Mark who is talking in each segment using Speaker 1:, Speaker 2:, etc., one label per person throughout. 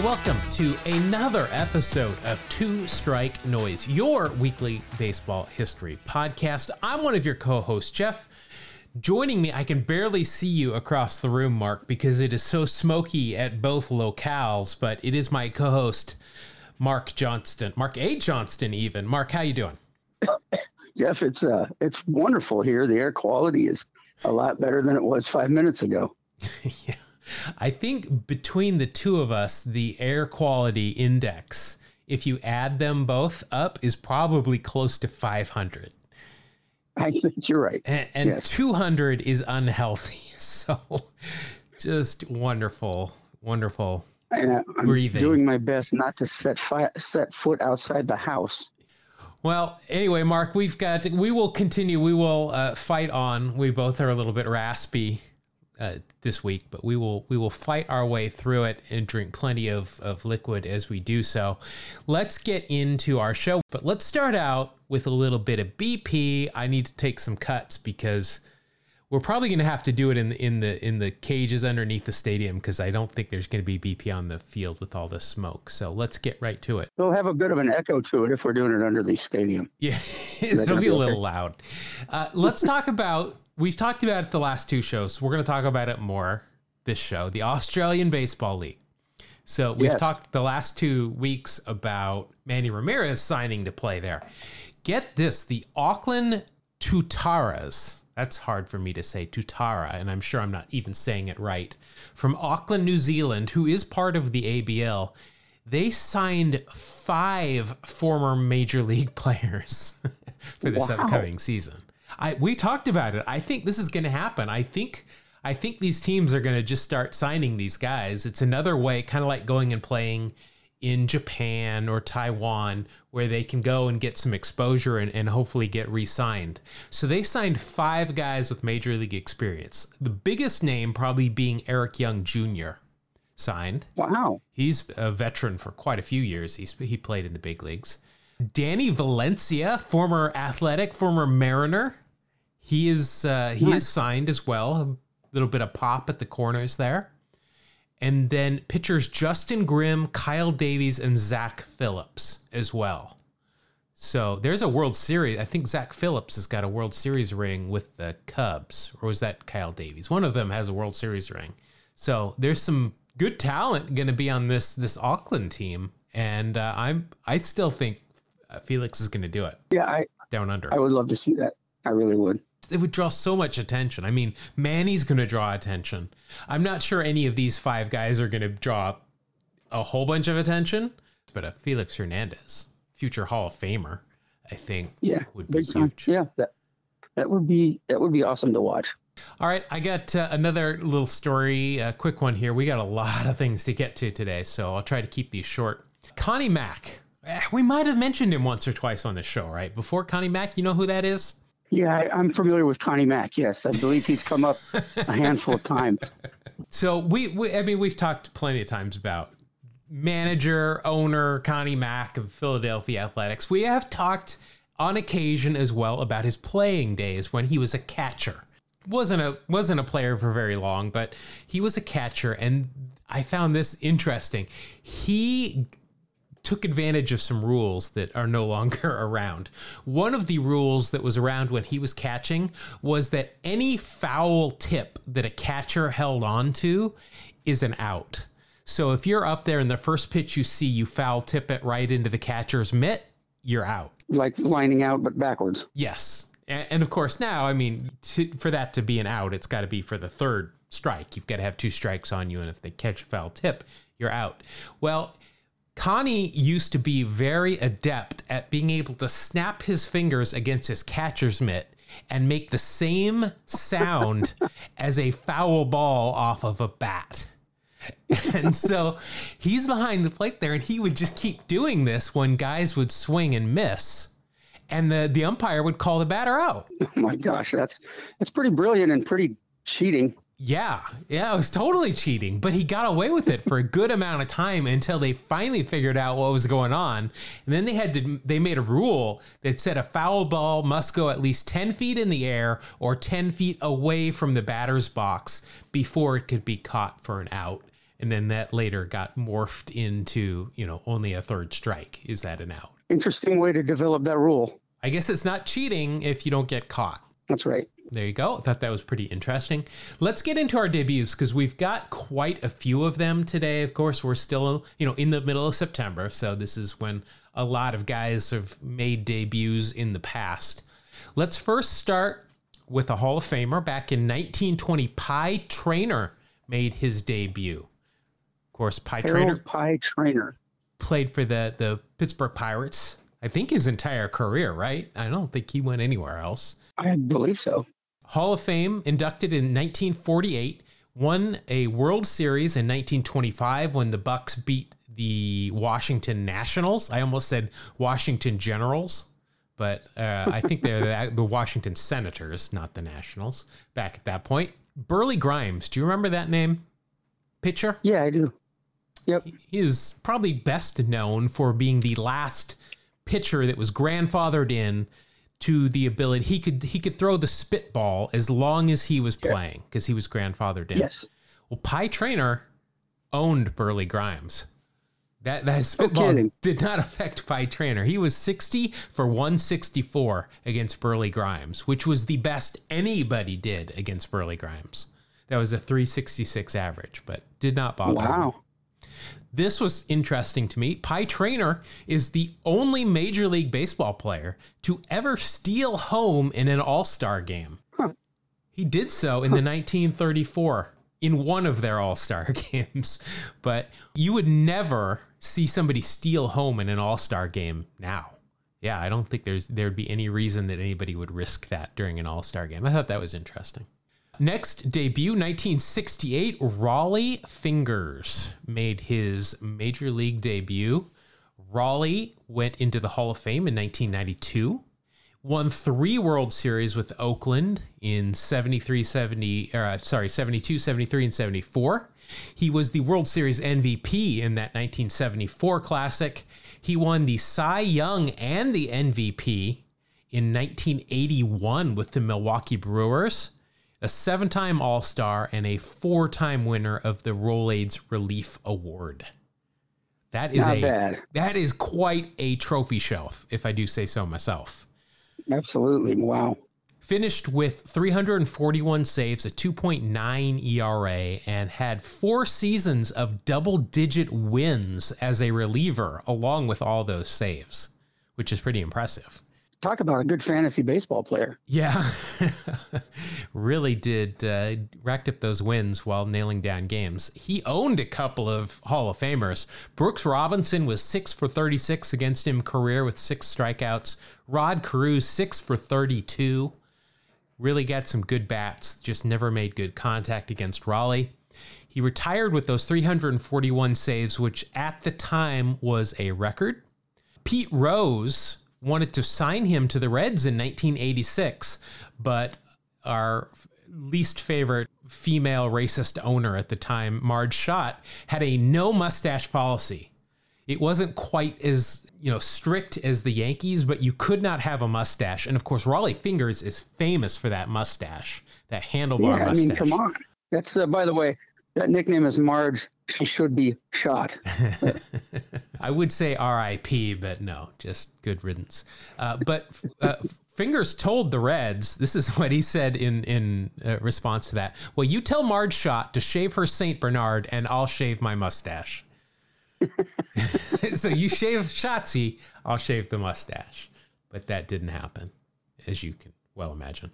Speaker 1: everybody. Welcome to another episode of Two Strike Noise, your weekly baseball history podcast. I'm one of your co hosts, Jeff. Joining me, I can barely see you across the room, Mark, because it is so smoky at both locales, but it is my co host, Mark Johnston, Mark A. Johnston, even. Mark, how you doing?
Speaker 2: Jeff, it's uh, it's wonderful here. The air quality is a lot better than it was five minutes ago.
Speaker 1: yeah. I think between the two of us, the air quality index, if you add them both up, is probably close to 500.
Speaker 2: I think you're right.
Speaker 1: And, and yes. 200 is unhealthy. So just wonderful, wonderful
Speaker 2: I'm breathing. doing my best not to set fi- set foot outside the house.
Speaker 1: Well, anyway, Mark, we've got we will continue. We will uh, fight on. We both are a little bit raspy uh, this week, but we will we will fight our way through it and drink plenty of, of liquid as we do so. Let's get into our show, but let's start out with a little bit of BP. I need to take some cuts because we're probably going to have to do it in the in the in the cages underneath the stadium because I don't think there's going to be BP on the field with all the smoke. So let's get right to it.
Speaker 2: We'll have a bit of an echo to it if we're doing it under the stadium.
Speaker 1: Yeah, it'll be a little loud. Uh, let's talk about we've talked about it the last two shows. So we're going to talk about it more this show, the Australian Baseball League. So we've yes. talked the last two weeks about Manny Ramirez signing to play there. Get this, the Auckland Tutaras. That's hard for me to say, Tutara, and I'm sure I'm not even saying it right. From Auckland, New Zealand, who is part of the ABL, they signed five former major league players for this wow. upcoming season. I we talked about it. I think this is going to happen. I think I think these teams are going to just start signing these guys. It's another way, kind of like going and playing in Japan or Taiwan, where they can go and get some exposure and, and hopefully get re signed. So they signed five guys with major league experience. The biggest name probably being Eric Young Jr. signed.
Speaker 2: Wow.
Speaker 1: He's a veteran for quite a few years. He's, he played in the big leagues. Danny Valencia, former athletic, former Mariner. He is uh, he nice. is signed as well. A little bit of pop at the corners there. And then pitchers Justin Grimm, Kyle Davies, and Zach Phillips as well. So there's a World Series. I think Zach Phillips has got a World Series ring with the Cubs, or was that Kyle Davies? One of them has a World Series ring. So there's some good talent going to be on this this Auckland team, and uh, I'm I still think uh, Felix is going to do it.
Speaker 2: Yeah, I
Speaker 1: down under.
Speaker 2: I would love to see that. I really would.
Speaker 1: It would draw so much attention. I mean, Manny's going to draw attention. I'm not sure any of these five guys are going to draw a whole bunch of attention, but a Felix Hernandez, future Hall of Famer, I think,
Speaker 2: yeah,
Speaker 1: would be huge.
Speaker 2: Yeah, that that would be that would be awesome to watch.
Speaker 1: All right, I got uh, another little story, a quick one here. We got a lot of things to get to today, so I'll try to keep these short. Connie Mack Eh, we might have mentioned him once or twice on the show, right? Before Connie Mack, you know who that is?
Speaker 2: Yeah, I, am familiar with Connie Mack. Yes, I believe he's come up a handful of times.
Speaker 1: So we, we, I mean, we've talked plenty of times about manager, owner Connie Mack of Philadelphia Athletics. We have talked on occasion as well about his playing days when he was a catcher. wasn't a wasn't a player for very long, but he was a catcher, and I found this interesting. He took advantage of some rules that are no longer around. One of the rules that was around when he was catching was that any foul tip that a catcher held on to is an out. So if you're up there and the first pitch you see, you foul tip it right into the catcher's mitt, you're out.
Speaker 2: Like lining out, but backwards.
Speaker 1: Yes. And, of course, now, I mean, to, for that to be an out, it's got to be for the third strike. You've got to have two strikes on you. And if they catch a foul tip, you're out. Well, Connie used to be very adept at being able to snap his fingers against his catcher's mitt and make the same sound as a foul ball off of a bat. And so he's behind the plate there, and he would just keep doing this when guys would swing and miss. And the, the umpire would call the batter out.
Speaker 2: Oh my gosh, that's that's pretty brilliant and pretty cheating.
Speaker 1: Yeah, yeah, it was totally cheating, but he got away with it for a good amount of time until they finally figured out what was going on. And then they had to, they made a rule that said a foul ball must go at least 10 feet in the air or 10 feet away from the batter's box before it could be caught for an out. And then that later got morphed into, you know, only a third strike. Is that an out?
Speaker 2: Interesting way to develop that rule.
Speaker 1: I guess it's not cheating if you don't get caught.
Speaker 2: That's right.
Speaker 1: There you go. I thought that was pretty interesting. Let's get into our debuts because we've got quite a few of them today. Of course, we're still, you know, in the middle of September, so this is when a lot of guys have made debuts in the past. Let's first start with a Hall of Famer back in 1920. Pie Traynor made his debut. Of course, Pie
Speaker 2: Harold
Speaker 1: Traynor
Speaker 2: Pie Traynor.
Speaker 1: played for the the Pittsburgh Pirates. I think his entire career, right? I don't think he went anywhere else.
Speaker 2: I believe so.
Speaker 1: Hall of Fame inducted in 1948, won a World Series in 1925 when the Bucs beat the Washington Nationals. I almost said Washington Generals, but uh, I think they're the, the Washington Senators, not the Nationals. Back at that point, Burleigh Grimes. Do you remember that name? Pitcher.
Speaker 2: Yeah, I do. Yep.
Speaker 1: He is probably best known for being the last pitcher that was grandfathered in to the ability he could he could throw the spitball as long as he was playing because he was grandfathered in.
Speaker 2: Yes.
Speaker 1: Well, Pie Traynor owned Burleigh Grimes. That that spitball
Speaker 2: kidding.
Speaker 1: did not affect Pie Traynor. He was 60 for 164 against Burleigh Grimes, which was the best anybody did against Burleigh Grimes. That was a 366 average, but did not bother him. This was interesting to me. Pie Traynor is the only Major League Baseball player to ever steal home in an All Star game.
Speaker 2: Huh.
Speaker 1: He did so in the 1934 in one of their All Star games, but you would never see somebody steal home in an All Star game now. Yeah, I don't think there's there'd be any reason that anybody would risk that during an All Star game. I thought that was interesting. Next debut, 1968, Rollie Fingers made his major league debut. Rollie went into the Hall of Fame in 1992, won three World Series with Oakland in 73, 70, uh, sorry, 72, 73, and 74. He was the World Series MVP in that 1974 Classic. He won the Cy Young and the MVP in 1981 with the Milwaukee Brewers a seven time All Star, and a four time winner of the Rolaids Relief Award. That is
Speaker 2: Not
Speaker 1: a
Speaker 2: bad.
Speaker 1: that is quite a trophy shelf, if I do say so myself.
Speaker 2: Absolutely. Wow.
Speaker 1: Finished with 341 saves, a 2.9 ERA, and had four seasons of double digit wins as a reliever, along with all those saves, which is pretty impressive.
Speaker 2: Talk about a good fantasy baseball player.
Speaker 1: Yeah, really did uh, racked up those wins while nailing down games. He owned a couple of Hall of Famers. Brooks Robinson was six for thirty-six against him career with six strikeouts. Rod Carew six for thirty-two. Really got some good bats, just never made good contact against Rollie. He retired with those 341 saves, which at the time was a record. Pete Rose wanted to sign him to the Reds in 1986, but our least favorite female racist owner at the time, Marge Schott, had a no mustache policy. It wasn't quite as you know strict as the Yankees, but you could not have a mustache. And of course, Rollie Fingers is famous for that mustache, that handlebar
Speaker 2: yeah, I
Speaker 1: mustache.
Speaker 2: mean, come on. That's uh, by the way, that nickname is Marge. She should be shot.
Speaker 1: I would say R.I.P., but no, just good riddance. Uh, but uh, Fingers told the Reds, this is what he said in in uh, response to that. Well, you tell Marge Schott to shave her Saint Bernard, and I'll shave my mustache. so you shave Schottzie, I'll shave the mustache. But that didn't happen, as you can well imagine.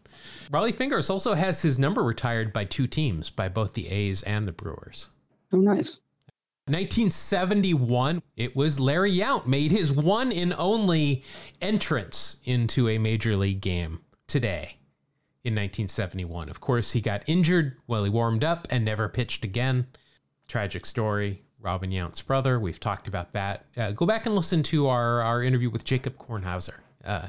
Speaker 1: Rollie Fingers also has his number retired by two teams, by both the A's and the Brewers.
Speaker 2: Oh, nice.
Speaker 1: 1971, it was Larry Yount made his one and only entrance into a major league game today in 1971. Of course, he got injured while he warmed up and never pitched again. Tragic story. Robin Yount's brother. We've talked about that. Uh, go back and listen to our, our interview with Jacob Kornhauser. Uh,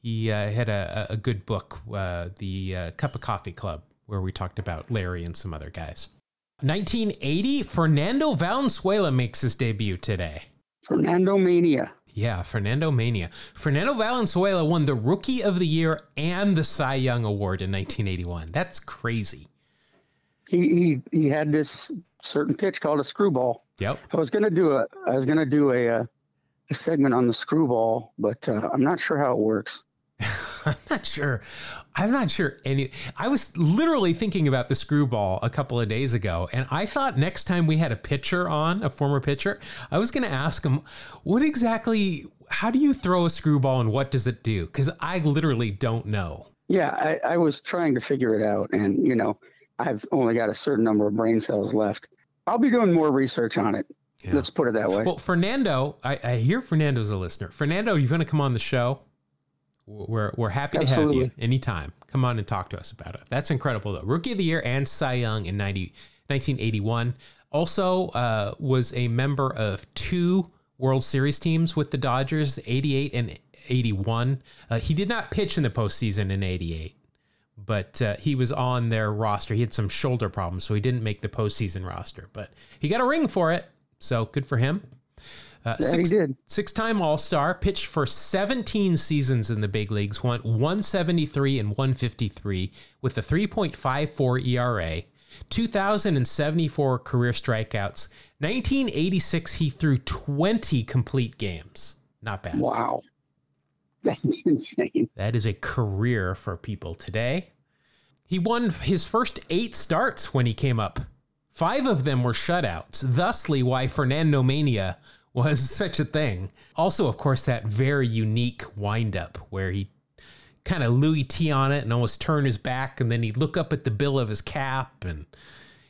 Speaker 1: he uh, had a, a good book, uh, The uh, Cup of Coffee Club, where we talked about Larry and some other guys. 1980, Fernando Valenzuela makes his debut today.
Speaker 2: Fernando Mania.
Speaker 1: Yeah, Fernando Mania. Fernando Valenzuela won the Rookie of the Year and the Cy Young Award in 1981. That's crazy.
Speaker 2: He he he had this certain pitch called a screwball.
Speaker 1: Yep.
Speaker 2: I was gonna do a I was gonna do a, uh, a segment on the screwball, but uh, I'm not sure how it works.
Speaker 1: I'm not sure. I'm not sure any. I was literally thinking about the screwball a couple of days ago, and I thought next time we had a pitcher on, a former pitcher, I was going to ask him, what exactly, how do you throw a screwball and what does it do? Because I literally don't know.
Speaker 2: Yeah, I, I was trying to figure it out, and you know, I've only got a certain number of brain cells left. I'll be doing more research on it. Yeah. Let's put it that way.
Speaker 1: Well, Fernando, I, I hear Fernando's a listener. Fernando, you going to come on the show? We're, we're happy Absolutely. to have you anytime. Come on and talk to us about it. That's incredible, though. Rookie of the Year and Cy Young in 90, 1981. Also uh, was a member of two World Series teams with the Dodgers, 88 and 81. Uh, he did not pitch in the postseason in 88, but uh, he was on their roster. He had some shoulder problems, so he didn't make the postseason roster, but he got a ring for it. So good for him.
Speaker 2: Uh, yeah, six, he did.
Speaker 1: Six-time All-Star, pitched for 17 seasons in the big leagues, went 173 and 153 with a 3.54 ERA, 2,074 career strikeouts. 1986, he threw 20 complete games. Not bad.
Speaker 2: Wow. That's insane.
Speaker 1: That is a career for people today. He won his first eight starts when he came up. Five of them were shutouts, thusly why Fernando Mania was such a thing. Also, of course, that very unique windup where he kind of Louis T on it and almost turn his back and then he'd look up at the bill of his cap. And,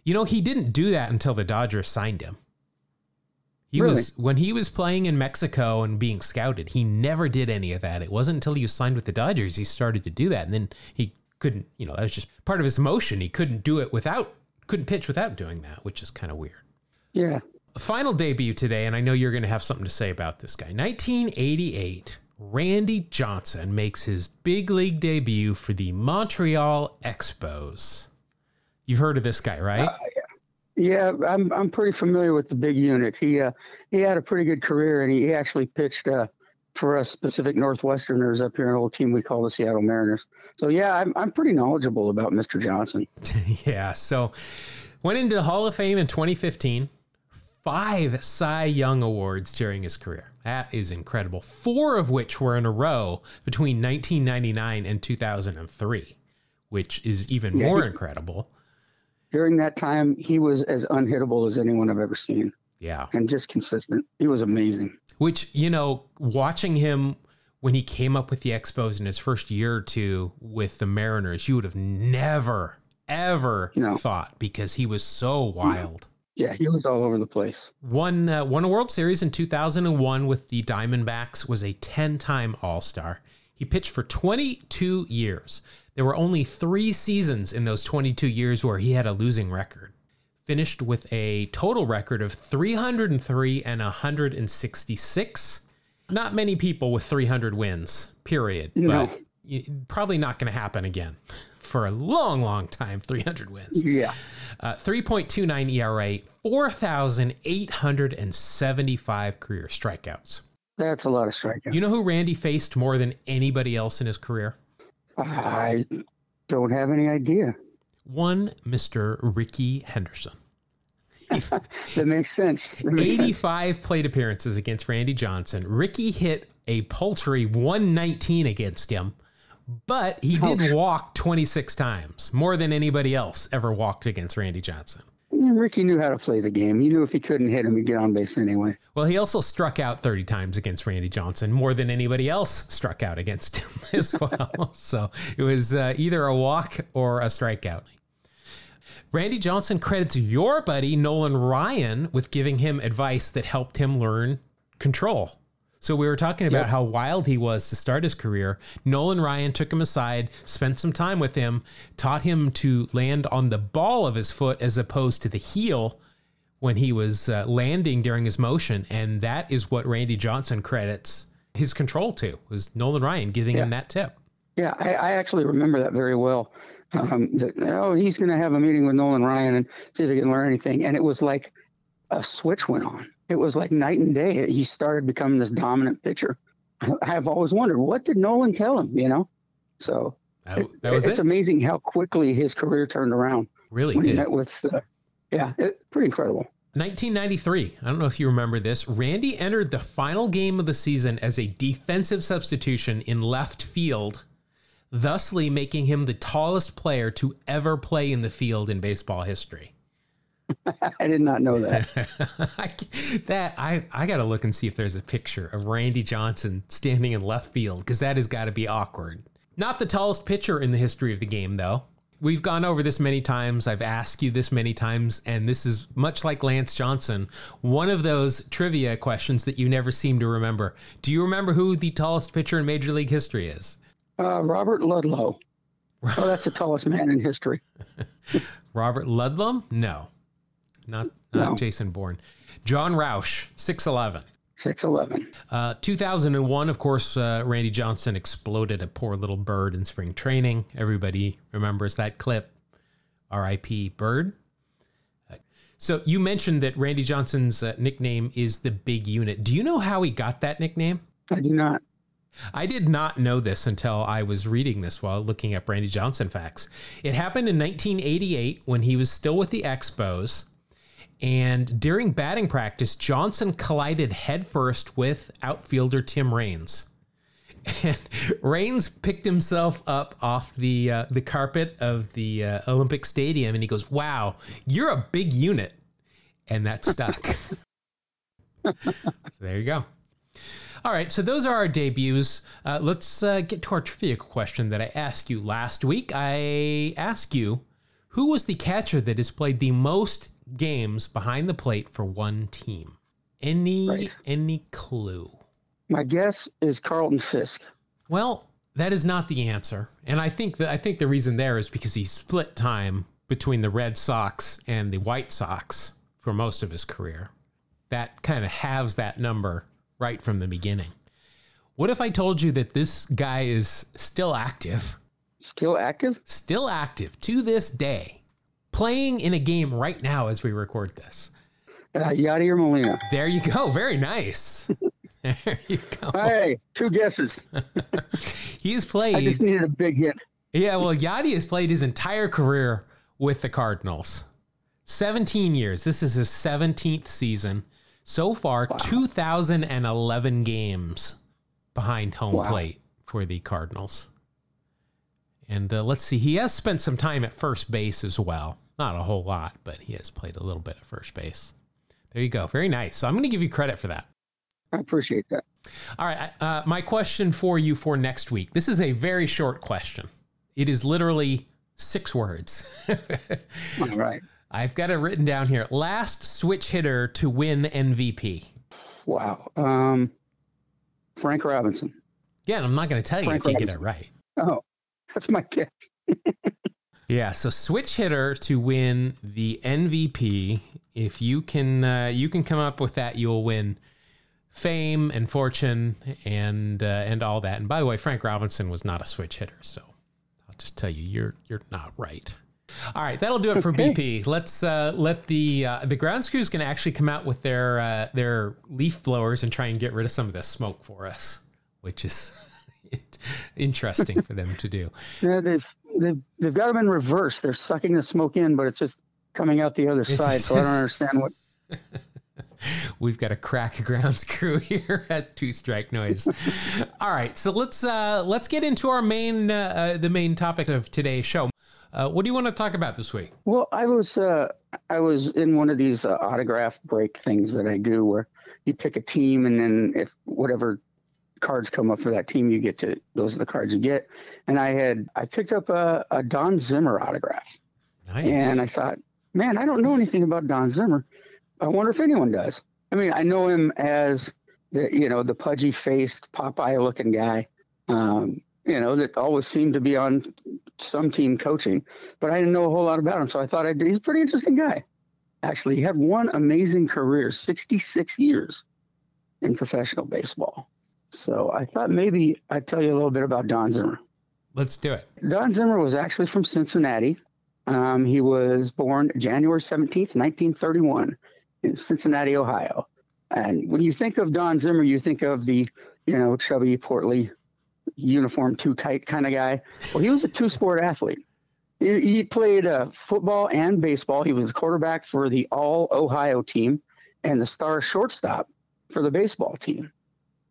Speaker 1: you know, he didn't do that until the Dodgers signed him. He really? was when he was playing in Mexico and being scouted, he never did any of that. It wasn't until he was signed with the Dodgers he started to do that. And then he couldn't, you know, that was just part of his motion. He couldn't do it without couldn't pitch without doing that, which is kind of weird.
Speaker 2: Yeah
Speaker 1: final debut today, and I know you're going to have something to say about this guy. 1988, Randy Johnson makes his big league debut for the Montreal Expos. You've heard of this guy, right? Uh,
Speaker 2: yeah, I'm I'm pretty familiar with the big unit. He uh, he had a pretty good career, and he actually pitched uh, for us Pacific Northwesterners up here, an old team we call the Seattle Mariners. So yeah, I'm I'm pretty knowledgeable about Mr. Johnson.
Speaker 1: yeah, so went into the Hall of Fame in 2015 five Cy Young Awards during his career. That is incredible. Four of which were in a row between 1999 and 2003, which is even yeah, more he, incredible.
Speaker 2: During that time, he was as unhittable as anyone I've ever seen.
Speaker 1: Yeah.
Speaker 2: And just consistent. He was amazing.
Speaker 1: Which, you know, watching him when he came up with the Expos in his first year or two with the Mariners, you would have never, ever no. thought because he was so wild.
Speaker 2: Yeah, he was all over the place.
Speaker 1: Won uh, won a World Series in 2001 with the Diamondbacks. Was a 10-time All-Star. He pitched for 22 years. There were only three seasons in those 22 years where he had a losing record. Finished with a total record of 303 and 166. Not many people with 300 wins. Period. No. But probably not going to happen again for a long, long time. 300 wins.
Speaker 2: Yeah.
Speaker 1: Uh, 3.29 ERA, 4,875 career strikeouts.
Speaker 2: That's a lot of strikeouts.
Speaker 1: You know who Randy faced more than anybody else in his career?
Speaker 2: I don't have any idea.
Speaker 1: One Mr. Rickey Henderson.
Speaker 2: that makes sense. That makes
Speaker 1: 85 sense. plate appearances against Randy Johnson. Rickey hit a paltry 119 against him but he did walk 26 times, more than anybody else ever walked against Randy Johnson.
Speaker 2: Rickey knew how to play the game. He knew if he couldn't hit him, he'd get on base anyway.
Speaker 1: Well, he also struck out 30 times against Randy Johnson, more than anybody else struck out against him as well. so it was uh, either a walk or a strikeout. Randy Johnson credits your buddy Nolan Ryan with giving him advice that helped him learn control. So we were talking about yep. how wild he was to start his career. Nolan Ryan took him aside, spent some time with him, taught him to land on the ball of his foot as opposed to the heel when he was uh, landing during his motion, and that is what Randy Johnson credits his control to was Nolan Ryan giving yeah. him that tip.
Speaker 2: Yeah, I, I, actually remember that very well. Um, that, oh, he's going to have a meeting with Nolan Ryan and see if he can learn anything, and it was like a switch went on it was like night and day. He started becoming this dominant pitcher. I've always wondered what did Nolan tell him, you know? So
Speaker 1: that, that was
Speaker 2: it's
Speaker 1: it?
Speaker 2: amazing how quickly his career turned around.
Speaker 1: Really
Speaker 2: when
Speaker 1: did.
Speaker 2: He met with, uh, Yeah, it, pretty incredible.
Speaker 1: 1993. I don't know if you remember this. Randy entered the final game of the season as a defensive substitution in left field, thusly making him the tallest player to ever play in the field in baseball history.
Speaker 2: I did not know that.
Speaker 1: that I I got to look and see if there's a picture of Randy Johnson standing in left field because that has got to be awkward. Not the tallest pitcher in the history of the game, though. We've gone over this many times. I've asked you this many times, and this is much like Lance Johnson, one of those trivia questions that you never seem to remember. Do you remember who the tallest pitcher in Major League history is?
Speaker 2: Uh, Robert Ludlow. Oh, that's the tallest man in history.
Speaker 1: Robert Ludlum? No, not not no. Jason Bourne. Jon Rauch, six eleven.
Speaker 2: 6'11.
Speaker 1: Uh, 2001, of course, uh, Randy Johnson exploded a poor little bird in spring training. Everybody remembers that clip. RIP Bird. So you mentioned that Randy Johnson's uh, nickname is the Big Unit. Do you know how he got that nickname?
Speaker 2: I do not.
Speaker 1: I did not know this until I was reading this while looking up Randy Johnson facts. It happened in 1988 when he was still with the Expos and during batting practice, Johnson collided headfirst with outfielder Tim Raines. And Raines picked himself up off the uh, the carpet of the uh, Olympic Stadium, and he goes, "Wow, you're a big unit," and that stuck. so there you go. All right, so those are our debuts. Uh, let's uh, get to our trivia question that I asked you last week. I asked you, who was the catcher that has played the most games behind the plate for one team. Any right. any clue?
Speaker 2: My guess is Carlton Fisk.
Speaker 1: Well, that is not the answer, and I think that I think the reason there is because he split time between the Red Sox and the White Sox for most of his career. That kind of halves that number right from the beginning. What if I told you that this guy is still active?
Speaker 2: Still active?
Speaker 1: Still active to this day playing in a game right now as we record this.
Speaker 2: Uh, Yadier Molina.
Speaker 1: There you go. Very nice. there you go.
Speaker 2: Hey, two guesses.
Speaker 1: He's played. I
Speaker 2: just needed a big hit.
Speaker 1: Yeah, well, Yadi has played his entire career with the Cardinals. 17 years. This is his 17th season. So far, wow. 2011 games behind home wow. plate for the Cardinals. And uh, let's see, he has spent some time at first base as well. Not a whole lot, but he has played a little bit at first base. There you go. Very nice. So I'm going to give you credit for that.
Speaker 2: I appreciate that.
Speaker 1: All right. Uh, my question for you for next week. This is a very short question. It is literally six words.
Speaker 2: All right.
Speaker 1: I've got it written down here. Last switch hitter to win MVP.
Speaker 2: Wow. Um, Frank Robinson.
Speaker 1: Yeah, I'm not going to tell you Frank if Robinson. you get it right.
Speaker 2: Oh, that's my guess.
Speaker 1: Yeah, so switch hitter to win the MVP. If you can, uh, you can come up with that, you'll win fame and fortune and uh, and all that. And by the way, Frank Robinson was not a switch hitter, so I'll just tell you, you're you're not right. All right, that'll do it for BP. Let's uh, let the uh, the ground crew is going to actually come out with their uh, their leaf blowers and try and get rid of some of this smoke for us, which is interesting for them to do.
Speaker 2: Yeah, they've, they've, they've got them in reverse. They're sucking the smoke in, but it's just coming out the other it's, side. So I don't understand what.
Speaker 1: We've got a crack grounds crew here at Two Strike Noise. All right, so let's uh, let's get into our main uh, uh, the main topic of today's show. Uh, what do you want to talk about this week?
Speaker 2: Well, I was uh, I was in one of these uh, autograph break things that I do, where you pick a team, and then if whatever cards come up for that team, you get to those are the cards you get. And I had I picked up a, a Don Zimmer autograph, nice. and I thought, man, I don't know anything about Don Zimmer. I wonder if anyone does. I mean, I know him as the you know the pudgy faced Popeye looking guy. Um, you know, that always seemed to be on some team coaching, but I didn't know a whole lot about him. So I thought I'd, he's a pretty interesting guy. Actually, he had one amazing career, 66 years in professional baseball. So I thought maybe I'd tell you a little bit about Don Zimmer.
Speaker 1: Let's do it.
Speaker 2: Don Zimmer was actually from Cincinnati. Um, he was born January 17th, 1931, in Cincinnati, Ohio. And when you think of Don Zimmer, you think of the, you know, chubby, portly, uniform too tight kind of guy. Well, he was a two sport athlete. He, he played uh, football and baseball. He was quarterback for the All Ohio team and the star shortstop for the baseball team.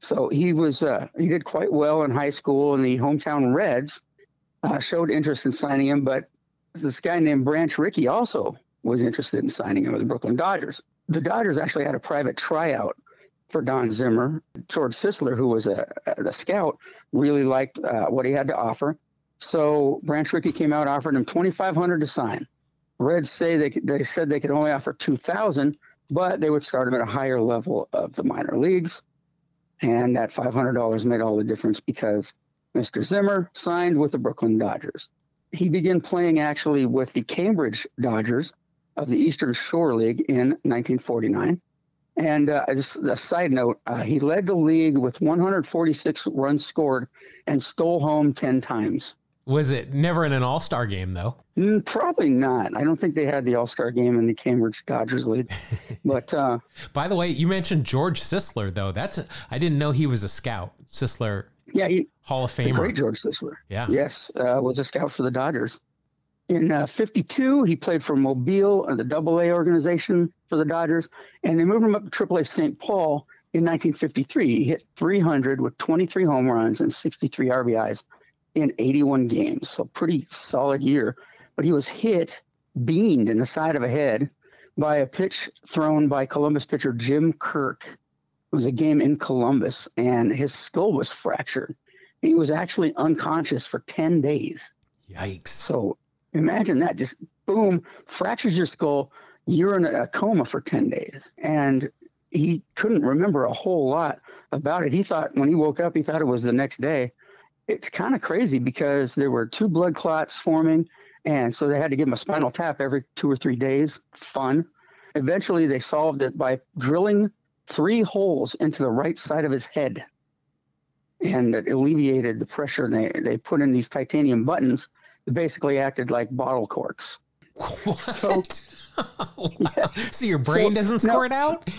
Speaker 2: So he was uh, he did quite well in high school, and the hometown Reds uh, showed interest in signing him. But this guy named Branch Rickey also was interested in signing him with the Brooklyn Dodgers. The Dodgers actually had a private tryout for Don Zimmer. George Sisler, who was a, a the scout, really liked uh, what he had to offer. So Branch Rickey came out, offered him twenty five hundred to sign. Reds say they they said they could only offer two thousand, but they would start him at a higher level of the minor leagues, and that five hundred dollars made all the difference because Mr. Zimmer signed with the Brooklyn Dodgers. He began playing actually with the Cambridge Dodgers of the Eastern Shore League in 1949. And uh, a side note, uh, he led the league with 146 runs scored and stole home 10 times.
Speaker 1: Was it never in an All Star game though?
Speaker 2: Mm, probably not. I don't think they had the All Star game in the Cambridge Dodgers League. But uh,
Speaker 1: by the way, you mentioned George Sisler though. That's I didn't know he was a scout. Sisler,
Speaker 2: yeah, he,
Speaker 1: Hall of Famer,
Speaker 2: great George Sisler.
Speaker 1: Yeah,
Speaker 2: yes, uh, was a scout for the Dodgers. In uh, 52, he played for Mobile, uh, the Double A organization for the Dodgers, and they moved him up to Triple A St. Paul in 1953. He hit 300 with 23 home runs and 63 RBIs in 81 games. So pretty solid year. But he was hit, beamed in the side of a head by a pitch thrown by Columbus pitcher Jim Kirk. It was a game in Columbus, and his skull was fractured. He was actually unconscious for 10 days.
Speaker 1: Yikes.
Speaker 2: So Imagine that just boom, fractures your skull. You're in a coma for 10 days. And he couldn't remember a whole lot about it. He thought when he woke up, he thought it was the next day. It's kind of crazy because there were two blood clots forming. And so they had to give him a spinal tap every two or three days. Fun. Eventually, they solved it by drilling three holes into the right side of his head. And it alleviated the pressure. And they, they put in these titanium buttons that basically acted like bottle corks.
Speaker 1: What? So, wow. yeah. so your brain so, doesn't squirt no, out?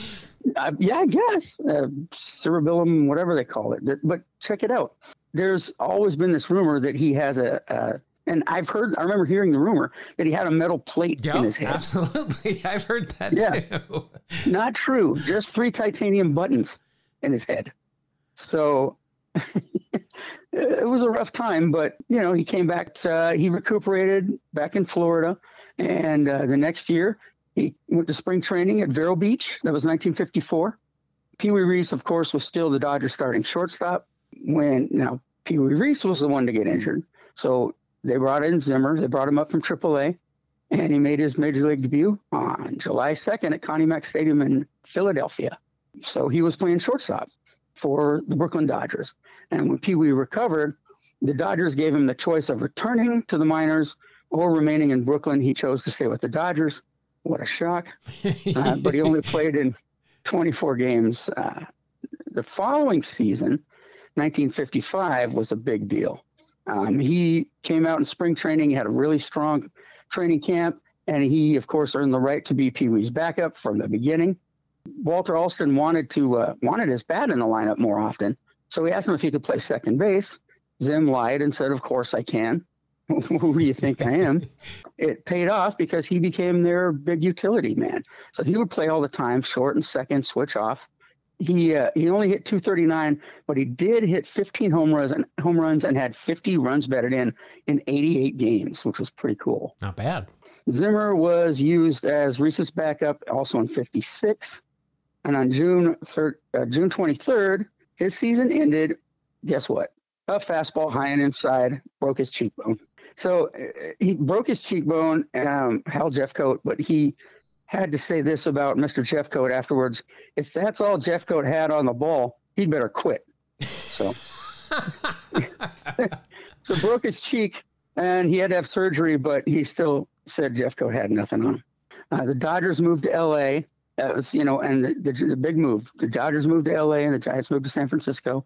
Speaker 2: Uh, yeah, I guess uh, cerebellum, whatever they call it. But check it out. There's always been this rumor that he has a, a and I've heard, I remember hearing the rumor that he had a metal plate yep, in his head.
Speaker 1: Absolutely. I've heard that yeah. too.
Speaker 2: Not true. Just three titanium buttons in his head. So it was a rough time, but you know he came back. Uh, he recuperated back in Florida, and uh, the next year he went to spring training at Vero Beach. That was 1954. Pee Wee Reese, of course, was still the Dodgers starting shortstop. When now Pee Wee Reese was the one to get injured, so they brought in Zimmer. They brought him up from AAA, and he made his major league debut on July 2nd at Connie Mack Stadium in Philadelphia. So he was playing shortstop for the Brooklyn Dodgers. And when Pee Wee recovered, the Dodgers gave him the choice of returning to the minors or remaining in Brooklyn. He chose to stay with the Dodgers. What a shock. uh, but he only played in 24 games. Uh, the following season, 1955, was a big deal. Um, he came out in spring training, he had a really strong training camp, and he, of course, earned the right to be Pee Wee's backup from the beginning. Walter Alston wanted to uh, wanted his bat in the lineup more often, so he asked him if he could play second base. Zim lied and said, "Of course I can." Who do you think I am? It paid off because he became their big utility man. So he would play all the time, short and second, switch off. He uh, he only hit 239, but he did hit 15 home runs and home runs and had 50 runs batted in in 88 games, which was pretty cool.
Speaker 1: Not bad.
Speaker 2: Zimmer was used as Reese's backup also in 56. And on June 3rd, uh, June 23rd, his season ended. Guess what? A fastball high and inside broke his cheekbone. So uh, he broke his cheekbone, um, Hal Jeffcoat, but he had to say this about Mr. Jeffcoat afterwards. If that's all Jeffcoat had on the ball, he'd better quit. So, so broke his cheek, and he had to have surgery, but he still said Jeffcoat had nothing on him. Uh, the Dodgers moved to L.A. That was, you know, and the, the, the, big move. The Dodgers moved to LA and the Giants moved to San Francisco.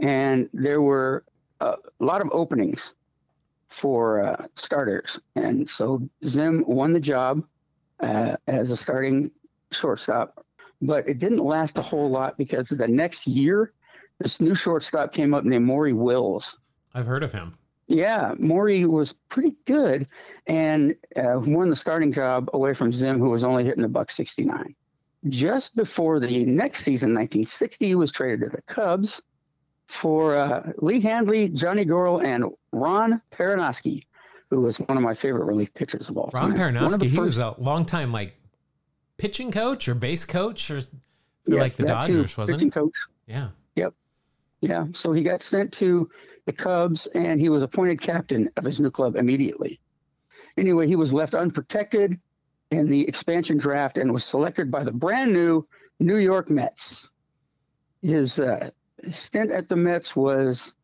Speaker 2: And there were a lot of openings for uh, starters. And so Zim won the job uh, as a starting shortstop. But it didn't last a whole lot because the next year, this new shortstop came up named Maury Wills.
Speaker 1: I've heard of him.
Speaker 2: Yeah, Maury was pretty good and uh, won the starting job away from Zim, who was only hitting a buck 69. Just before the next season, 1960, he was traded to the Cubs for uh, Lee Handley, Johnny Goryl, and Ron Perranoski, who was one of my favorite relief pitchers of all
Speaker 1: Ron
Speaker 2: time.
Speaker 1: Ron Perranoski, he was a long time like pitching coach or base coach or
Speaker 2: Yeah,
Speaker 1: like the
Speaker 2: that too,
Speaker 1: Dodgers, wasn't
Speaker 2: pitching
Speaker 1: he?
Speaker 2: Coach.
Speaker 1: Yeah. Yep.
Speaker 2: Yeah, so he got sent to the Cubs and he was appointed captain of his new club immediately. Anyway, he was left unprotected in the expansion draft and was selected by the brand new New York Mets. His uh, stint at the Mets was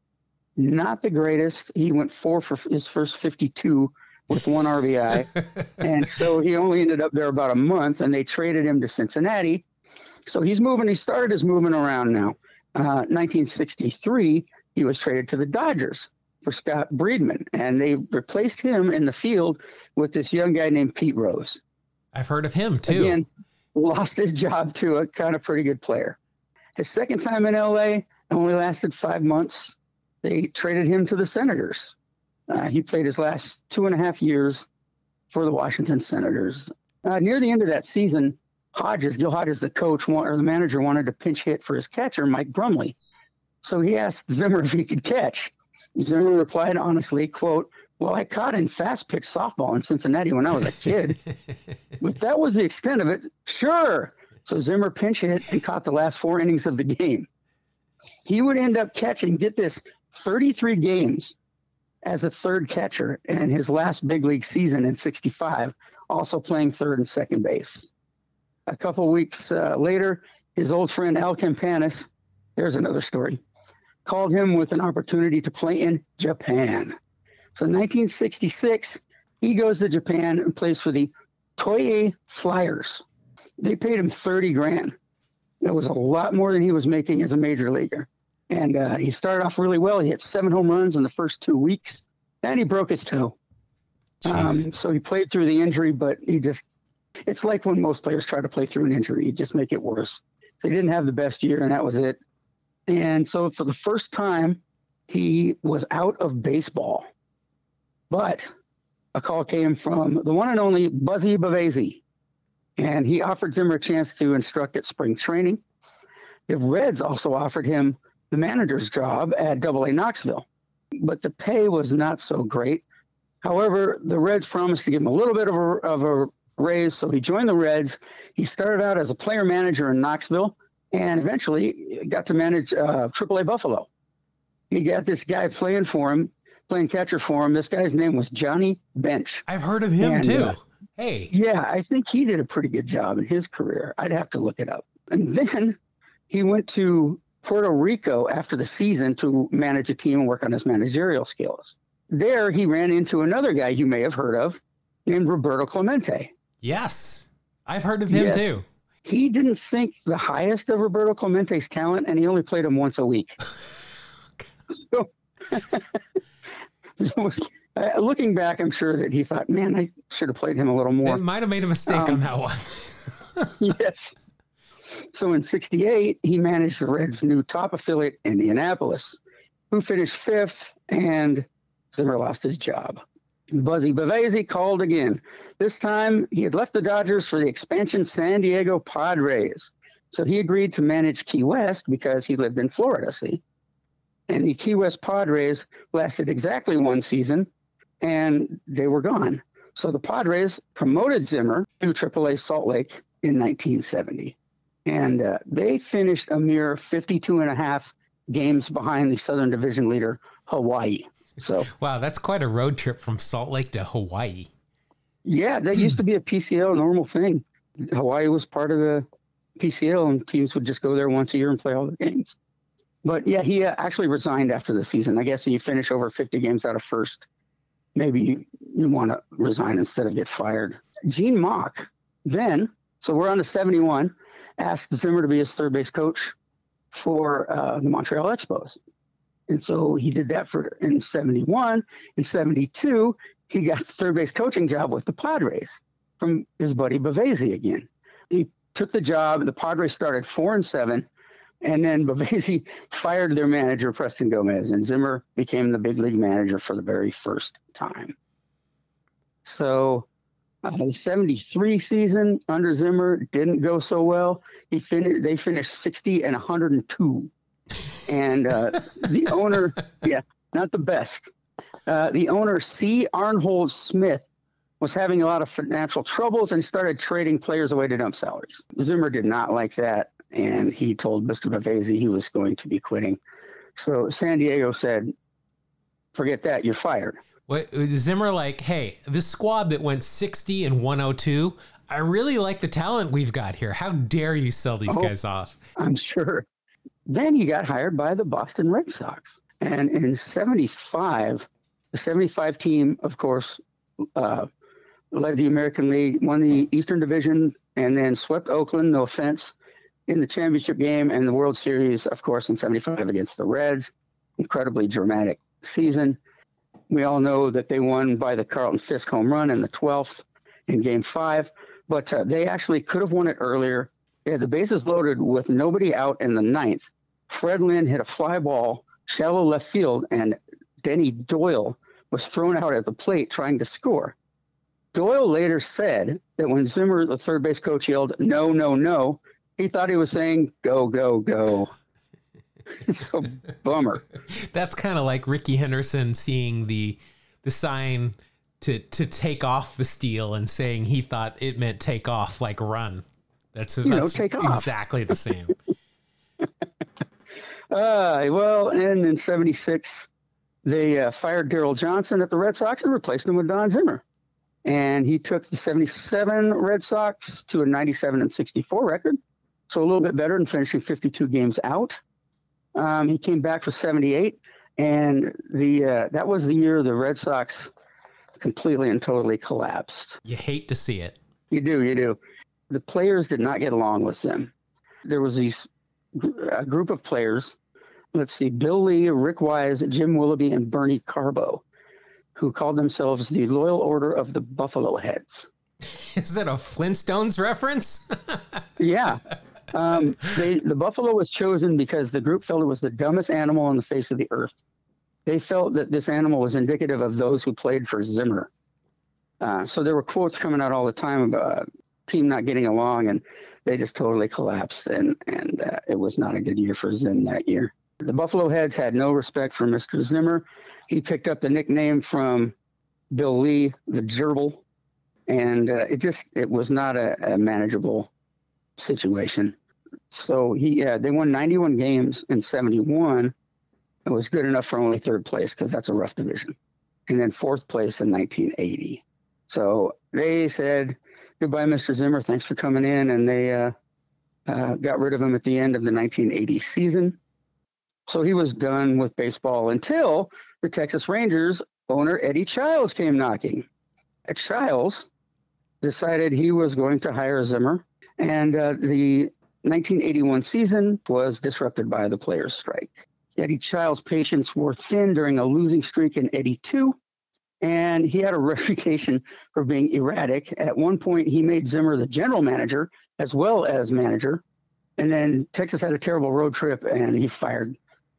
Speaker 2: not the greatest. He went four for his first 52 with one RBI. and so he only ended up there about a month and they traded him to Cincinnati. So he's moving, he started his moving around now. Uh, 1963, he was traded to the Dodgers for Scott Breeden, and they replaced him in the field with this young guy named Pete Rose.
Speaker 1: I've heard of him too.
Speaker 2: Again, lost his job to a kind of pretty good player. His second time in LA only lasted five months. They traded him to the Senators. Uh, he played his last two and a half years for the Washington Senators. Uh, near the end of that season, Hodges, Gil Hodges, the coach or the manager, wanted to pinch hit for his catcher, Mike Brumley. So he asked Zimmer if he could catch. Zimmer replied honestly, quote, well, I caught in fast pitch softball in Cincinnati when I was a kid. but that was the extent of it, sure. So Zimmer pinch hit and caught the last four innings of the game. He would end up catching, get this, 33 games as a third catcher in his last big league season in 65, also playing third and second base. A couple weeks uh, later, his old friend Al Campanis, there's another story, called him with an opportunity to play in Japan. So 1966, he goes to Japan and plays for the Toei Flyers. They paid him 30 grand. That was a lot more than he was making as a major leaguer. And uh, he started off really well. He hit seven home runs in the first two weeks, and he broke his toe. Um, so he played through the injury, but he just, it's like when most players try to play through an injury, you just make it worse. So he didn't have the best year, and that was it. And so for the first time, he was out of baseball. But a call came from the one and only Buzzy Bavasi, and he offered Zimmer a chance to instruct at spring training. The Reds also offered him the manager's job at Double A Knoxville, but the pay was not so great. However, the Reds promised to give him a little bit of a, of a raise, so he joined the Reds. He started out as a player manager in Knoxville and eventually got to manage uh, AAA Buffalo. He got this guy playing for him, playing catcher for him. This guy's name was Johnny Bench.
Speaker 1: I've heard of him
Speaker 2: And,
Speaker 1: too.
Speaker 2: uh,
Speaker 1: hey,
Speaker 2: Yeah, I think he did a pretty good job in his career. I'd have to look it up. And then he went to Puerto Rico after the season to manage a team and work on his managerial skills. There, he ran into another guy you may have heard of named Roberto Clemente.
Speaker 1: yes, I've heard of him
Speaker 2: Yes.
Speaker 1: too.
Speaker 2: He didn't think the highest of Roberto Clemente's talent, and he only played him once a week. So, uh, looking back, I'm sure that he thought, man, I should have played him a little more.
Speaker 1: They might have made a mistake
Speaker 2: Um,
Speaker 1: on that one.
Speaker 2: yes. So in 68, he managed the Reds' new top affiliate, Indianapolis, who finished fifth, and Zimmer lost his job. Buzzy Bavasi called again. This time, he had left the Dodgers for the expansion San Diego Padres. So he agreed to manage Key West because he lived in Florida, see? And the Key West Padres lasted exactly one season, and they were gone. So the Padres promoted Zimmer to AAA Salt Lake in 1970. And uh, they finished a mere 52 and a half games behind the Southern Division leader, Hawaii. So,
Speaker 1: Wow, that's quite a road trip from Salt Lake to Hawaii.
Speaker 2: yeah, that used to be a PCL normal thing. Hawaii was part of the PCL, and teams would just go there once a year and play all the games. But yeah, he uh, actually resigned after the season. I guess you finish over 50 games out of first, maybe you, you want to resign instead of get fired. Gene Mauch, then, so we're on to 71, asked Zimmer to be his third base coach for uh, the Montreal Expos. And so he did that for in 71. In 72, he got the third base coaching job with the Padres from his buddy Bavasi again. He took the job. The Padres started four and seven, And then Bavasi fired their manager, Preston Gomez, and Zimmer became the big league manager for the very first time. So uh, the 73 season under Zimmer didn't go so well. He finished, they finished 60 and 102. And uh, the owner, yeah, not the best. Uh, the owner, C. Arnold Smith, was having a lot of financial troubles and started trading players away to dump salaries. Zimmer did not like that, and he told Mr. Bavasi he was going to be quitting. So San Diego said, "Forget that, you're fired."
Speaker 1: What Zimmer like? Hey, this squad that went 60 and 102. I really like the talent we've got here. How dare you sell these oh, guys off?
Speaker 2: I'm sure. Then he got hired by the Boston Red Sox, and in '75, the '75 team, of course, uh, led the American League, won the Eastern Division, and then swept Oakland, no offense, in the championship game and the World Series, of course, in 75 against the Reds. Incredibly dramatic season. We all know that they won by the Carlton Fisk home run in the 12th in game five, but uh, they actually could have won it earlier. They had the bases loaded with nobody out in the ninth. Fred Lynn hit a fly ball shallow left field, and Denny Doyle was thrown out at the plate trying to score. Doyle later said that when Zimmer, the third base coach, yelled, no, no, no, he thought he was saying, go, go, go. so bummer.
Speaker 1: That's kind of like Rickey Henderson seeing the the sign to to take off the steel and saying he thought it meant take off like run. That's,
Speaker 2: you
Speaker 1: that's
Speaker 2: know,
Speaker 1: exactly the same.
Speaker 2: uh, well, and in 76, they uh, fired Darrell Johnson at the Red Sox and replaced him with Don Zimmer and he took the 77 Red Sox to a 97 and 64 record, so a little bit better than finishing 52 games out. Um, he came back for 78, and the uh, that was the year the Red Sox completely and totally collapsed.
Speaker 1: You hate to see it.
Speaker 2: You do, you do. The players did not get along with them. There was these a group of players. Let's see, Bill Lee, Rick Wise, Jim Willoughby, and Bernie Carbo who called themselves the Loyal Order of the Buffalo Heads.
Speaker 1: Is that a Flintstones reference?
Speaker 2: yeah. Um, they, the buffalo was chosen because the group felt it was the dumbest animal on the face of the earth. They felt that this animal was indicative of those who played for Zimmer. Uh, so there were quotes coming out all the time about uh, team not getting along, and they just totally collapsed. And and uh, it was not a good year for Zim that year. The Buffalo Heads had no respect for Mr. Zimmer. He picked up the nickname from Bill Lee, the Gerbil, and uh, it just it was not a, a, manageable situation. So he yeah, they won 91 games in 71. It was good enough for only third place because that's a rough division, and then fourth place in 1980. So they said goodbye, Mr. Zimmer. Thanks for coming in, and they uh, uh got rid of him at the end of the 1980 season. So he was done with baseball until the Texas Rangers owner Eddie Chiles came knocking. Chiles decided he was going to hire Zimmer, and uh, the 1981 season was disrupted by the players' strike. Eddie Chiles' patience wore thin during a losing streak in 82, and he had a reputation for being erratic. At one point, he made Zimmer the general manager as well as manager. And then Texas had a terrible road trip, and he fired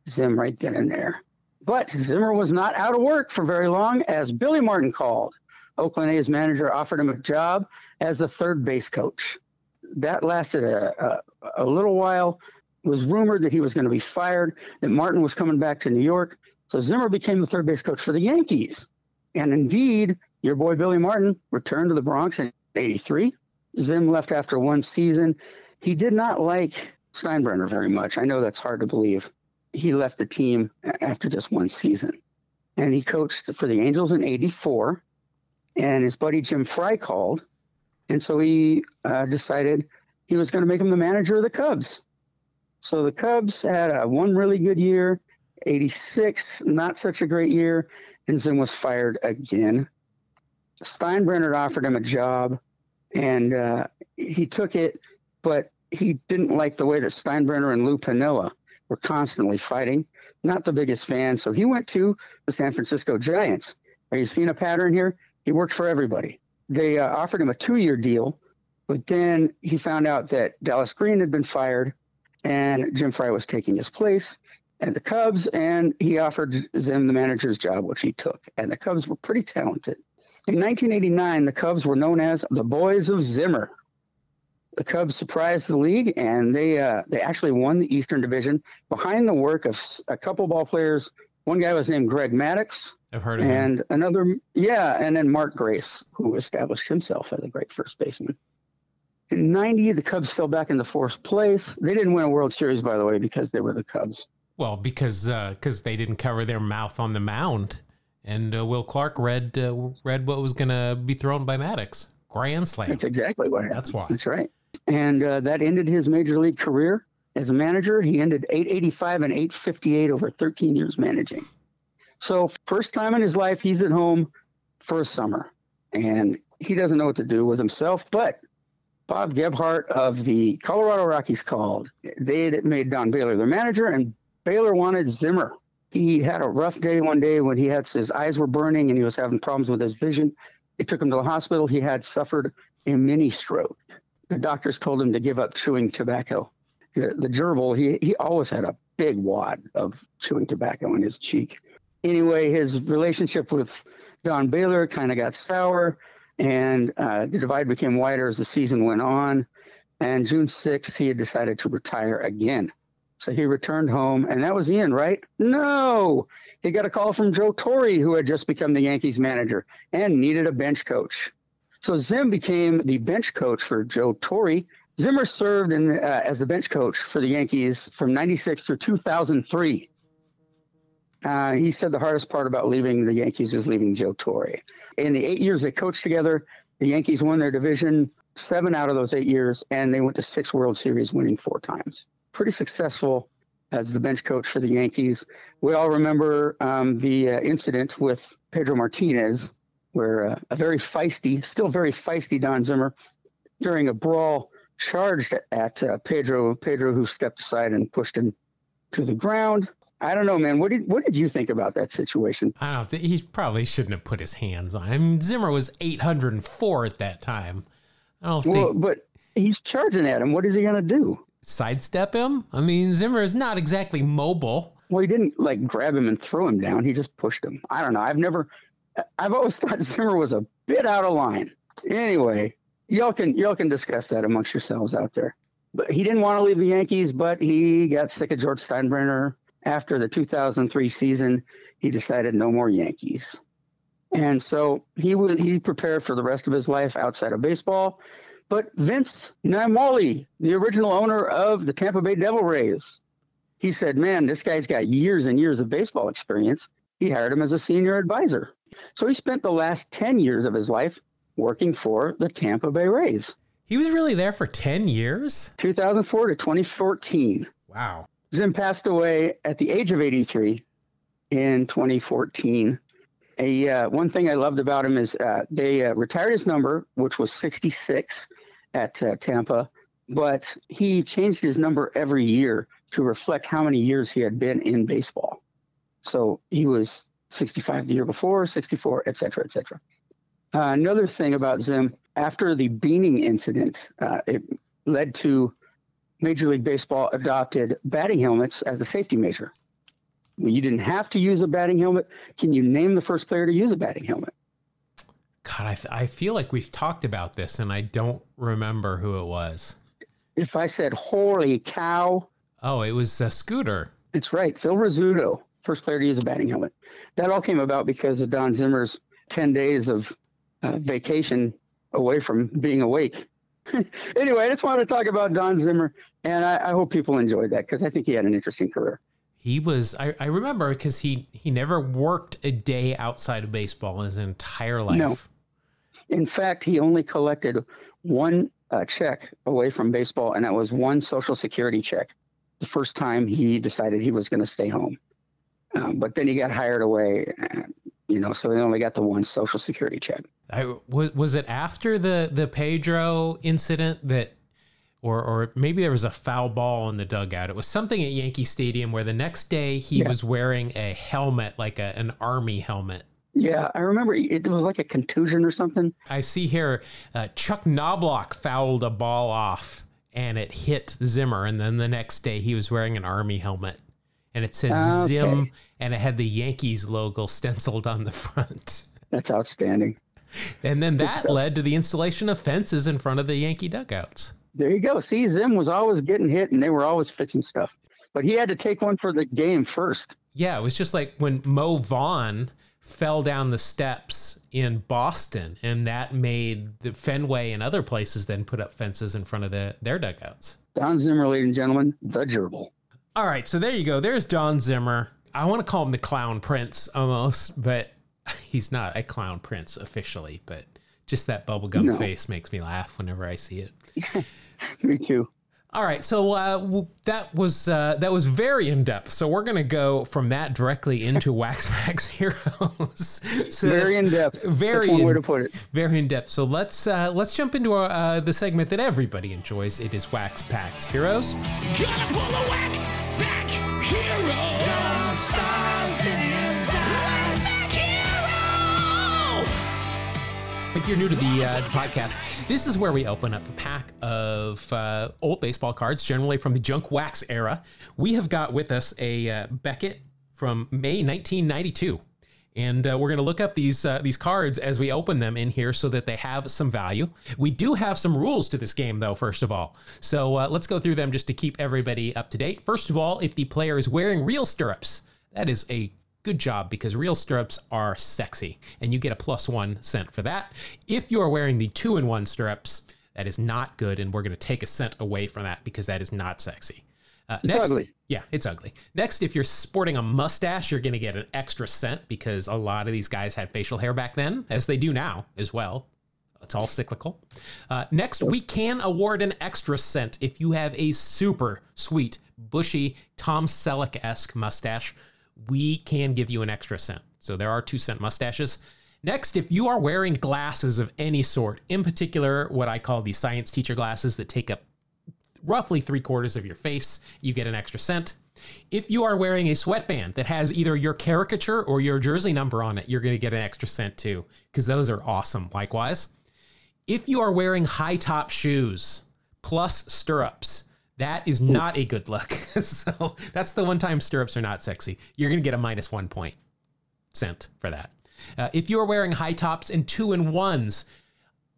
Speaker 2: Zim right then and there. But Zimmer was not out of work for very long as Billy Martin called. Oakland A's manager offered him a job as the third base coach. That lasted a, a, a little while. It was rumored that he was going to be fired, that Martin was coming back to New York. So Zimmer became the third base coach for the Yankees. And indeed, your boy Billy Martin returned to the Bronx in 83. Zim left after one season. He did not like Steinbrenner very much. I know that's hard to believe he left the team after just one season. And he coached for the Angels in 84. And his buddy Jim Frey called. And so he uh, decided he was going to make him the manager of the Cubs. So the Cubs had a one really good year, 86, not such a great year. And Zim was fired again. Steinbrenner offered him a job and uh, he took it, but he didn't like the way that Steinbrenner and Lou Piniella were constantly fighting. Not the biggest fan, so he went to the San Francisco Giants. Are you seeing a pattern here? He worked for everybody. They uh, offered him a two-year deal, but then he found out that Dallas Green had been fired, and Jim Frey was taking his place at the Cubs, and he offered Zim the manager's job, which he took. And the Cubs were pretty talented. In 1989, the Cubs were known as the Boys of Zimmer. The Cubs surprised the league, and they uh, they actually won the Eastern Division behind the work of a couple ball players. One guy was named Greg Maddux.
Speaker 1: I've heard of
Speaker 2: and
Speaker 1: him.
Speaker 2: another, yeah, and then Mark Grace, who established himself as a great first baseman. In 90, the Cubs fell back into fourth place. They didn't win a World Series, by the way, because they were the Cubs.
Speaker 1: Well, because because uh, they didn't cover their mouth on the mound, and uh, Will Clark read uh, read what was going to be thrown by Maddux, Grand slam.
Speaker 2: That's exactly what happened.
Speaker 1: That's why.
Speaker 2: That's right. And uh, that ended his major league career as a manager. He ended 885 and 858 over 13 years managing. So, first time in his life, he's at home for a summer, and he doesn't know what to do with himself. But Bob Gebhard of the Colorado Rockies called. They had made Don Baylor their manager, and Baylor wanted Zimmer. He had a rough day one day when he had his eyes were burning and he was having problems with his vision. They took him to the hospital. He had suffered a mini stroke. The doctors told him to give up chewing tobacco. The, gerbil, he, he always had a big wad of chewing tobacco in his cheek. Anyway, his relationship with Don Baylor kind of got sour and uh, the divide became wider as the season went on. And June 6th, he had decided to retire again. So he returned home, and that was the end, right? No. He got a call from Joe Torre, who had just become the Yankees manager and needed a bench coach. So Zim became the bench coach for Joe Torre. Zimmer served in, uh, as the bench coach for the Yankees from 96 through 2003. Uh, he said the hardest part about leaving the Yankees was leaving Joe Torre. In the eight years they coached together, the Yankees won their division seven out of those eight years, and they went to six World Series, winning four times. Pretty successful as the bench coach for the Yankees. We all remember um, the uh, incident with Pedro Martinez, where uh, a very feisty, still very feisty Don Zimmer, during a brawl, charged at uh, Pedro. Pedro, who stepped aside and pushed him to the ground. I don't know, man. What did what did you think about that situation?
Speaker 1: I don't think he probably shouldn't have put his hands on him. Zimmer was 804 at that time. I don't well, think.
Speaker 2: But he's charging at him. What is he going to do?
Speaker 1: Sidestep him? I mean, Zimmer is not exactly mobile.
Speaker 2: Well, he didn't like grab him and throw him down. He just pushed him. I don't know. I've never. I've always thought Zimmer was a bit out of line. Anyway, y'all can y'all can discuss that amongst yourselves out there. But he didn't want to leave the Yankees, but he got sick of George Steinbrenner after the 2003 season, he decided no more Yankees. And so he would he prepared for the rest of his life outside of baseball. But Vince Naimoli, the original owner of the Tampa Bay Devil Rays, he said, "Man, this guy's got years and years of baseball experience." He hired him as a senior advisor. So he spent the last 10 years of his life working for the Tampa Bay Rays.
Speaker 1: He was really there for 10 years?
Speaker 2: 2004 to 2014.
Speaker 1: Wow.
Speaker 2: Zim passed away at the age of 83 in 2014. A, uh, one thing I loved about him is uh, they uh, retired his number, which was 66 at uh, Tampa, but he changed his number every year to reflect how many years he had been in baseball. So he was 65 the year before, 64, et cetera, et cetera. Uh, another thing about Zim, after the beaning incident, uh, it led to Major League Baseball adopted batting helmets as a safety measure. You didn't have to use a batting helmet. Can you name the first player to use a batting helmet?
Speaker 1: God, I, th- I feel like we've talked about this and I don't remember who it was.
Speaker 2: If I said, holy cow.
Speaker 1: Oh, it was a scooter.
Speaker 2: It's right. Phil Rizzuto, first player to use a batting helmet. That all came about because of Don Zimmer's 10 days of uh, vacation away from being awake. anyway, I just wanted to talk about Don Zimmer, and I, I hope people enjoyed that because I think he had an interesting career.
Speaker 1: He was, I, I remember because he, he never worked a day outside of baseball in his entire life. No.
Speaker 2: In fact, he only collected one uh, check away from baseball, and that was one Social Security check the first time he decided he was going to stay home. Um, but then he got hired away, you know, so he only got the one Social Security check.
Speaker 1: I, was, was it after the the Pedro incident that, or or maybe there was a foul ball in the dugout? It was something at Yankee Stadium where the next day he yeah. was wearing a helmet, like a, an army helmet.
Speaker 2: Yeah, I remember it was like a contusion or something.
Speaker 1: I see here uh, Chuck Knobloch fouled a ball off and it hit Zimmer. And then the next day he was wearing an army helmet and it said ah,
Speaker 2: Okay.
Speaker 1: Zim and it had the Yankees logo stenciled on the front.
Speaker 2: That's outstanding.
Speaker 1: And then that led to the installation of fences in front of the Yankee dugouts.
Speaker 2: There you go. See, Zim was always getting hit, and they were always fixing stuff. But he had to take one for the game first.
Speaker 1: Yeah, it was just like when Mo Vaughn fell down the steps in Boston, and that made the Fenway and other places then put up fences in front of the, their dugouts.
Speaker 2: Don Zimmer, ladies and gentlemen, the gerbil.
Speaker 1: All right, so there you go. There's Don Zimmer. I want to call him the Clown Prince almost, but he's not a Clown Prince officially. But just that bubblegum
Speaker 2: No.
Speaker 1: face makes me laugh whenever I see it.
Speaker 2: Me too.
Speaker 1: All right, so uh, that was uh, that was very in depth. So we're gonna go from that directly into Wax Wax Heroes. So-
Speaker 2: Very in depth.
Speaker 1: Very
Speaker 2: That's one
Speaker 1: in-
Speaker 2: way to put it.
Speaker 1: very in depth. So let's uh, let's jump into our, uh, the segment that everybody enjoys. It is Wax Packs Heroes.
Speaker 3: Gonna pull a wax
Speaker 1: If you're new to the uh, podcast, this is where we open up a pack of uh, old baseball cards, generally from the junk wax era. We have got with us a uh, Beckett from May 1992. And uh, we're going to look up these uh, these cards as we open them in here so that they have some value. We do have some rules to this game, though. First of all, so uh, let's go through them just to keep everybody up to date. First of all, if the player is wearing real stirrups, that is a good job because real stirrups are sexy and you get a plus one cent for that. If you are wearing the two in one stirrups, that is not good and we're going to take a cent away from that because that is not sexy. Uh, next,
Speaker 2: ugly.
Speaker 1: Yeah, it's ugly. Next, if you're sporting a mustache, you're going to get an extra cent because a lot of these guys had facial hair back then, as they do now as well. It's all cyclical. Uh, next, we can award an extra cent if you have a super sweet, bushy, Tom Selleck esque mustache. We can give you an extra cent. So there are two cent mustaches. Next, if you are wearing glasses of any sort, in particular, what I call the science teacher glasses that take up roughly three quarters of your face, you get an extra cent. If you are wearing a sweatband that has either your caricature or your jersey number on it, you're going to get an extra cent too, because those are awesome likewise. If you are wearing high top shoes plus stirrups, that is not a good look. so that's the one time stirrups are not sexy. You're going to get a minus one point cent for that. Uh, if you are wearing high tops and two and ones,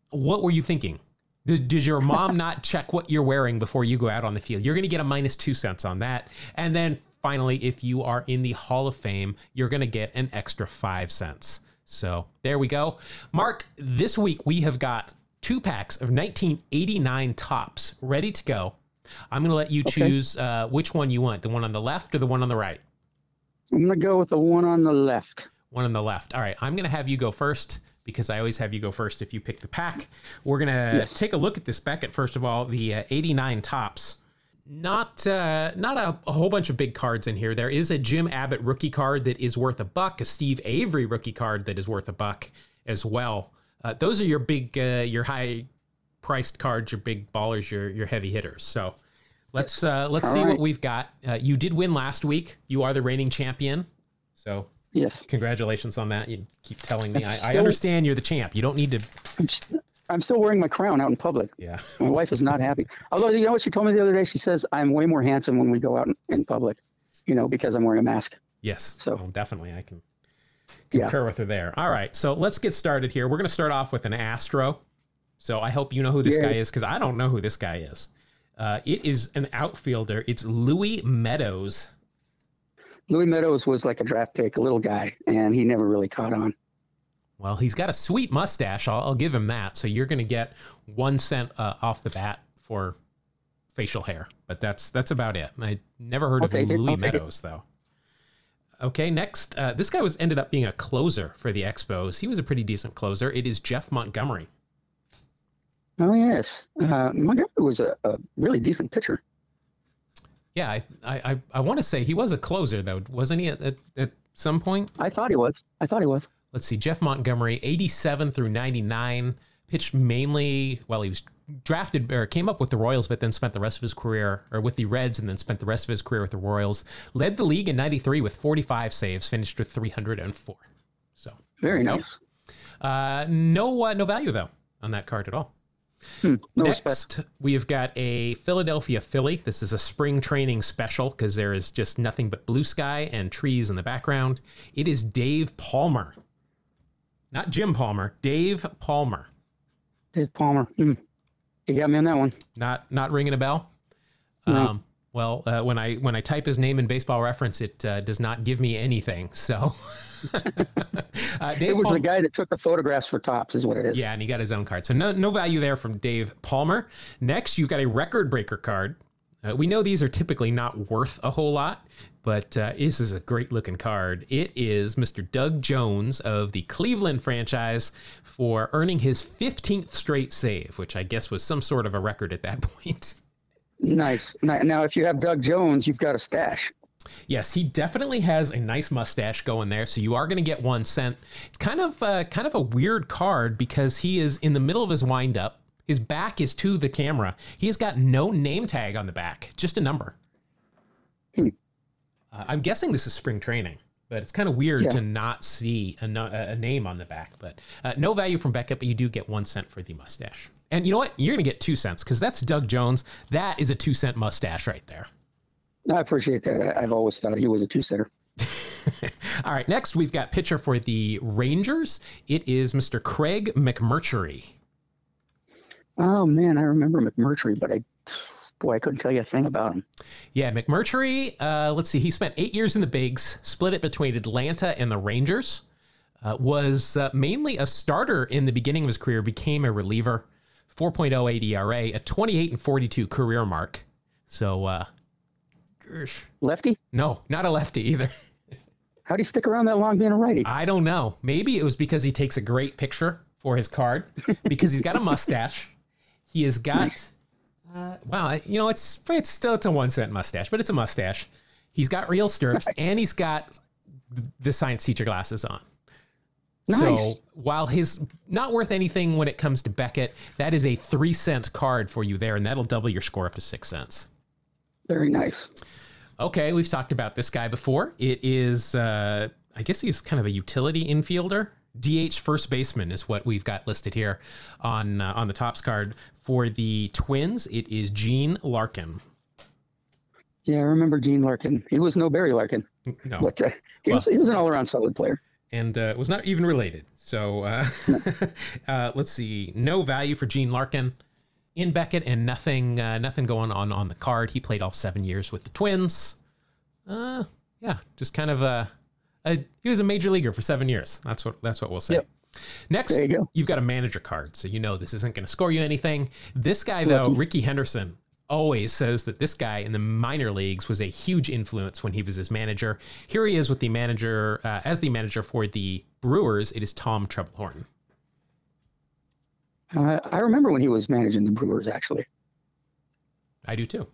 Speaker 1: what were you thinking? Did, did your mom not check what you're wearing before you go out on the field? You're going to get a minus two cents on that. And then finally, if you are in the Hall of Fame, you're going to get an extra five cents. So there we go. Mark, this week we have got two packs of 1989 Topps ready to go. I'm going to let you choose uh, which one you want the one on the left or the one on the right?
Speaker 2: I'm going to go with the one on the left.
Speaker 1: one on the left. All right, I'm going to have you go first because I always have you go first if you pick the pack. We're going to take a look at this Beckett first of all, the uh, 89 Topps. Not uh, not a, a whole bunch of big cards in here. There is a Jim Abbott rookie card that is worth a buck, a Steve Avery rookie card that is worth a buck as well. Uh, those are your big, uh, your high priced cards, your big ballers, your your heavy hitters. So let's uh, let's
Speaker 2: All
Speaker 1: see what we've got. Uh, you did win last week. You are the reigning champion. So
Speaker 2: Yes.
Speaker 1: Congratulations on that. You keep telling me. I, I understand you're the champ. You don't need to.
Speaker 2: I'm still wearing my crown out in public.
Speaker 1: Yeah.
Speaker 2: My wife is not happy. Although, you know what she told me the other day? She says I'm way more handsome when we go out in, in public, you know, because I'm wearing a mask.
Speaker 1: Yes.
Speaker 2: So-
Speaker 1: definitely, I can
Speaker 2: Yeah.
Speaker 1: concur with her there. All right. So let's get started here. We're going to start off with an Astro. So I hope you know who this
Speaker 2: Yeah.
Speaker 1: guy is because I don't know who this guy is. Uh, it is an outfielder. It's Louis Meadows.
Speaker 2: Louis Meadows was like a draft pick, a little guy, and he never really caught on.
Speaker 1: Well, he's got a sweet mustache. I'll, I'll give him that. So you're going to get one cent uh, off the bat for facial hair, but that's that's about it. I never heard
Speaker 2: I'll
Speaker 1: of. Louis. Meadows though. Okay, next, uh, this guy was ended up being a closer for the Expos. He was a pretty decent closer. It is Jeff Montgomery.
Speaker 2: Oh yes, uh, Montgomery was a, a really decent pitcher.
Speaker 1: Yeah, I I, I, want to say he was a closer though, wasn't he? At, at, at some point,
Speaker 2: I thought he was. I thought he was.
Speaker 1: let's see, Jeff Montgomery, 87 through 99, pitched mainly, well, he was drafted or came up with the Royals, but then spent the rest of his career, or with the Reds, and then spent the rest of his career with the Royals. Led the league in 93 with 45 saves, finished with 304. So,
Speaker 2: Very nice.
Speaker 1: go. Uh, no, uh, no value though on that card at all.
Speaker 2: Hmm, no respect.
Speaker 1: Next, we've got a Philadelphia Philly. This is a spring training special because there is just nothing but blue sky and trees in the background. It is Dave Palmer. Not Jim Palmer, Dave Palmer.
Speaker 2: Dave Palmer. Hmm. You got me on that one.
Speaker 1: Not not ringing a bell.
Speaker 2: No.
Speaker 1: Um, well, uh, when I when I type his name in Baseball Reference, it uh, does not give me anything. So, uh, Dave
Speaker 2: It was
Speaker 1: Palmer-
Speaker 2: the guy that took the photographs for Topps, is what it is.
Speaker 1: Yeah, and he got his own card. So no no value there from Dave Palmer. Next, you've got a record breaker card. Uh, we know these are typically not worth a whole lot, but uh, this is a great looking card. It is Mr. Doug Jones of the Cleveland franchise for earning his 15th straight save, which I guess was some sort of a record at that point.
Speaker 2: Nice. Now, now, if you have Doug Jones, you've got a stash.
Speaker 1: Yes, he definitely has a nice mustache going there, so you are going to get one cent. It's kind of uh, kind of a weird card because he is in the middle of his windup. His back is to the camera. He has got no name tag on the back, just a number.
Speaker 2: Hmm.
Speaker 1: Uh, I'm guessing this is spring training, but it's kind of weird
Speaker 2: Yeah.
Speaker 1: to not see a, a name on the back. But uh, no value from Beckett, but you do get one cent for the mustache. And you know what? You're going to get two cents because that's Doug Jones. That is a two cent mustache right there.
Speaker 2: I appreciate that. I've always thought he was a two setter.
Speaker 1: All right, next we've got pitcher for the Rangers. It is Mr. Craig McMurtry.
Speaker 2: Oh man, I remember McMurtry, but I, boy, I couldn't tell you a thing about him.
Speaker 1: Yeah, McMurtry. Uh, let's see, he spent eight years in the bigs, split it between Atlanta and the Rangers. Uh, was uh, mainly a starter in the beginning of his career, became a reliever. 4.08 ERA, a 28 and 42 career mark. So, gosh.
Speaker 2: Lefty?
Speaker 1: no, not a lefty either.
Speaker 2: How do you stick around that long being a righty?
Speaker 1: I don't know. Maybe it was because he takes a great picture for his card because he's got a mustache. He has got
Speaker 2: Nice.
Speaker 1: uh, wow, you know it's it's still it's a one cent mustache, but it's a mustache. He's got real stirrups and he's got the science teacher glasses on.
Speaker 2: Nice.
Speaker 1: So while his not worth anything when it comes to Beckett, that is a three cent card for you there, and that'll double your score up to six cents.
Speaker 2: Very nice.
Speaker 1: Okay, we've talked about this guy before. It is, uh, I guess he's kind of a utility infielder. DH first baseman is what we've got listed here on uh, on the Topps card for the Twins. It is Gene Larkin.
Speaker 2: Yeah, I remember Gene Larkin. He was no Barry Larkin,
Speaker 1: No,
Speaker 2: but uh, he, was,
Speaker 1: Well-
Speaker 2: he was an all-around solid player.
Speaker 1: and uh, was not even related. So uh, uh, let's see, no value for Gene Larkin in Beckett, and nothing uh, nothing going on on the card. He played all seven years with the Twins. Uh, yeah, just kind of a, a he was a major leaguer for seven years. That's what that's what we'll say.
Speaker 2: Yep.
Speaker 1: Next,
Speaker 2: There you go.
Speaker 1: you've got a manager card, so you know this isn't going to score you anything. This guy, though, Rickey Henderson, always says that this guy in the minor leagues was a huge influence when he was his manager. Here he is with the manager uh, as the manager for the Brewers. It is Tom Trebelhorn.
Speaker 2: Uh, I remember when he was managing the Brewers. Actually,
Speaker 1: I do too.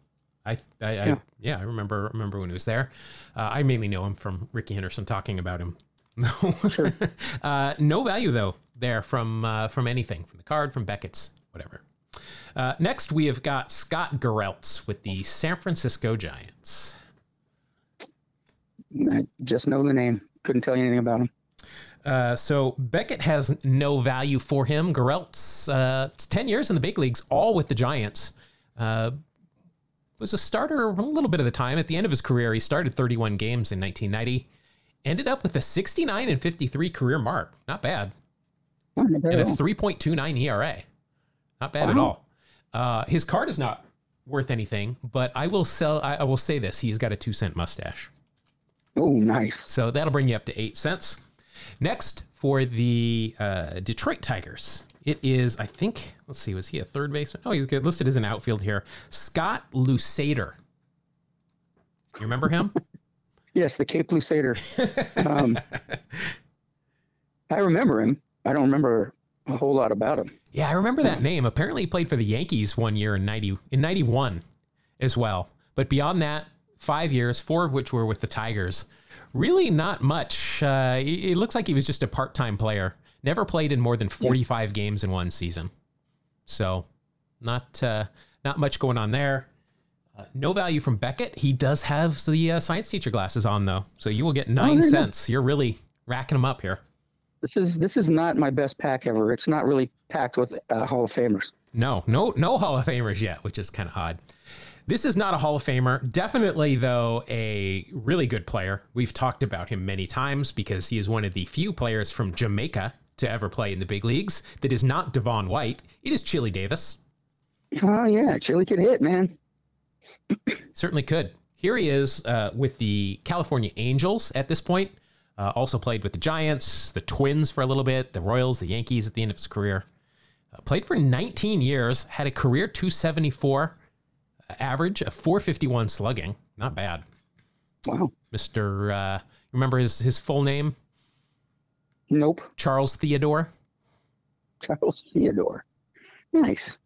Speaker 1: I, I, I
Speaker 2: Yeah.
Speaker 1: yeah. I remember remember when he was there. Uh, I mainly know him from Rickey Henderson talking about him. No,
Speaker 2: Sure.
Speaker 1: uh, no value though there from uh, from anything from the card from Beckett's whatever. Uh, next we have got Scott Garrelts with the San Francisco Giants.
Speaker 2: I just know the name. Couldn't tell you anything about him.
Speaker 1: Uh, so Beckett has no value for him. Garrelts, uh, it's ten years in the big leagues, all with the Giants. Uh, was a starter a little bit of the time. At the end of his career, he started 31 games in 1990. Ended up with a 69 and 53 career mark. Not bad.
Speaker 2: Not
Speaker 1: And a 3.29 ERA. Not bad at all. Uh, his card is not worth anything, but I will sell. I, I will say this: he's got a two cent mustache.
Speaker 2: Oh, nice.
Speaker 1: So that'll bring you up to eight cents. Next, for the uh, Detroit Tigers, it is, I think, let's see, was he a third baseman? Oh, he's listed as an outfield here. Scott Lusader. You remember him?
Speaker 2: Yes, the Cape Crusader. um, I remember him. I don't remember a whole lot about him.
Speaker 1: yeah, I remember that name. Apparently, he played for the Yankees one year in ninety in ninety one as well. But beyond that, five years, four of which were with the Tigers. Really, not much. Uh, it looks like he was just a part time player. Never played in more than forty five games in one season. So, not uh, not much going on there. Uh, no value from Beckett. He does have the uh, science teacher glasses on though, so you will get nine
Speaker 2: there you go.
Speaker 1: cents. You're really racking them up here.
Speaker 2: This is this is not my best pack ever. It's not really packed with uh, Hall of Famers.
Speaker 1: No, no, no Hall of Famers yet, which is kind of odd. This is not a Hall of Famer. Definitely, though, a really good player. We've talked about him many times because he is one of the few players from Jamaica to ever play in the big leagues that is not Devon White. It is Chili Davis.
Speaker 2: Oh yeah, Chili could hit, man.
Speaker 1: Certainly could. Here he is uh, with the California Angels at this point. Uh, also played with the Giants, the Twins for a little bit, the Royals, the Yankees at the end of his career. Uh, played for 19 years, had a career 274 average, a 451 slugging. Not bad.
Speaker 2: Wow.
Speaker 1: Mr. Uh, remember his, his full name?
Speaker 2: Nope.
Speaker 1: Charles Theodore.
Speaker 2: Charles Theodore. Nice.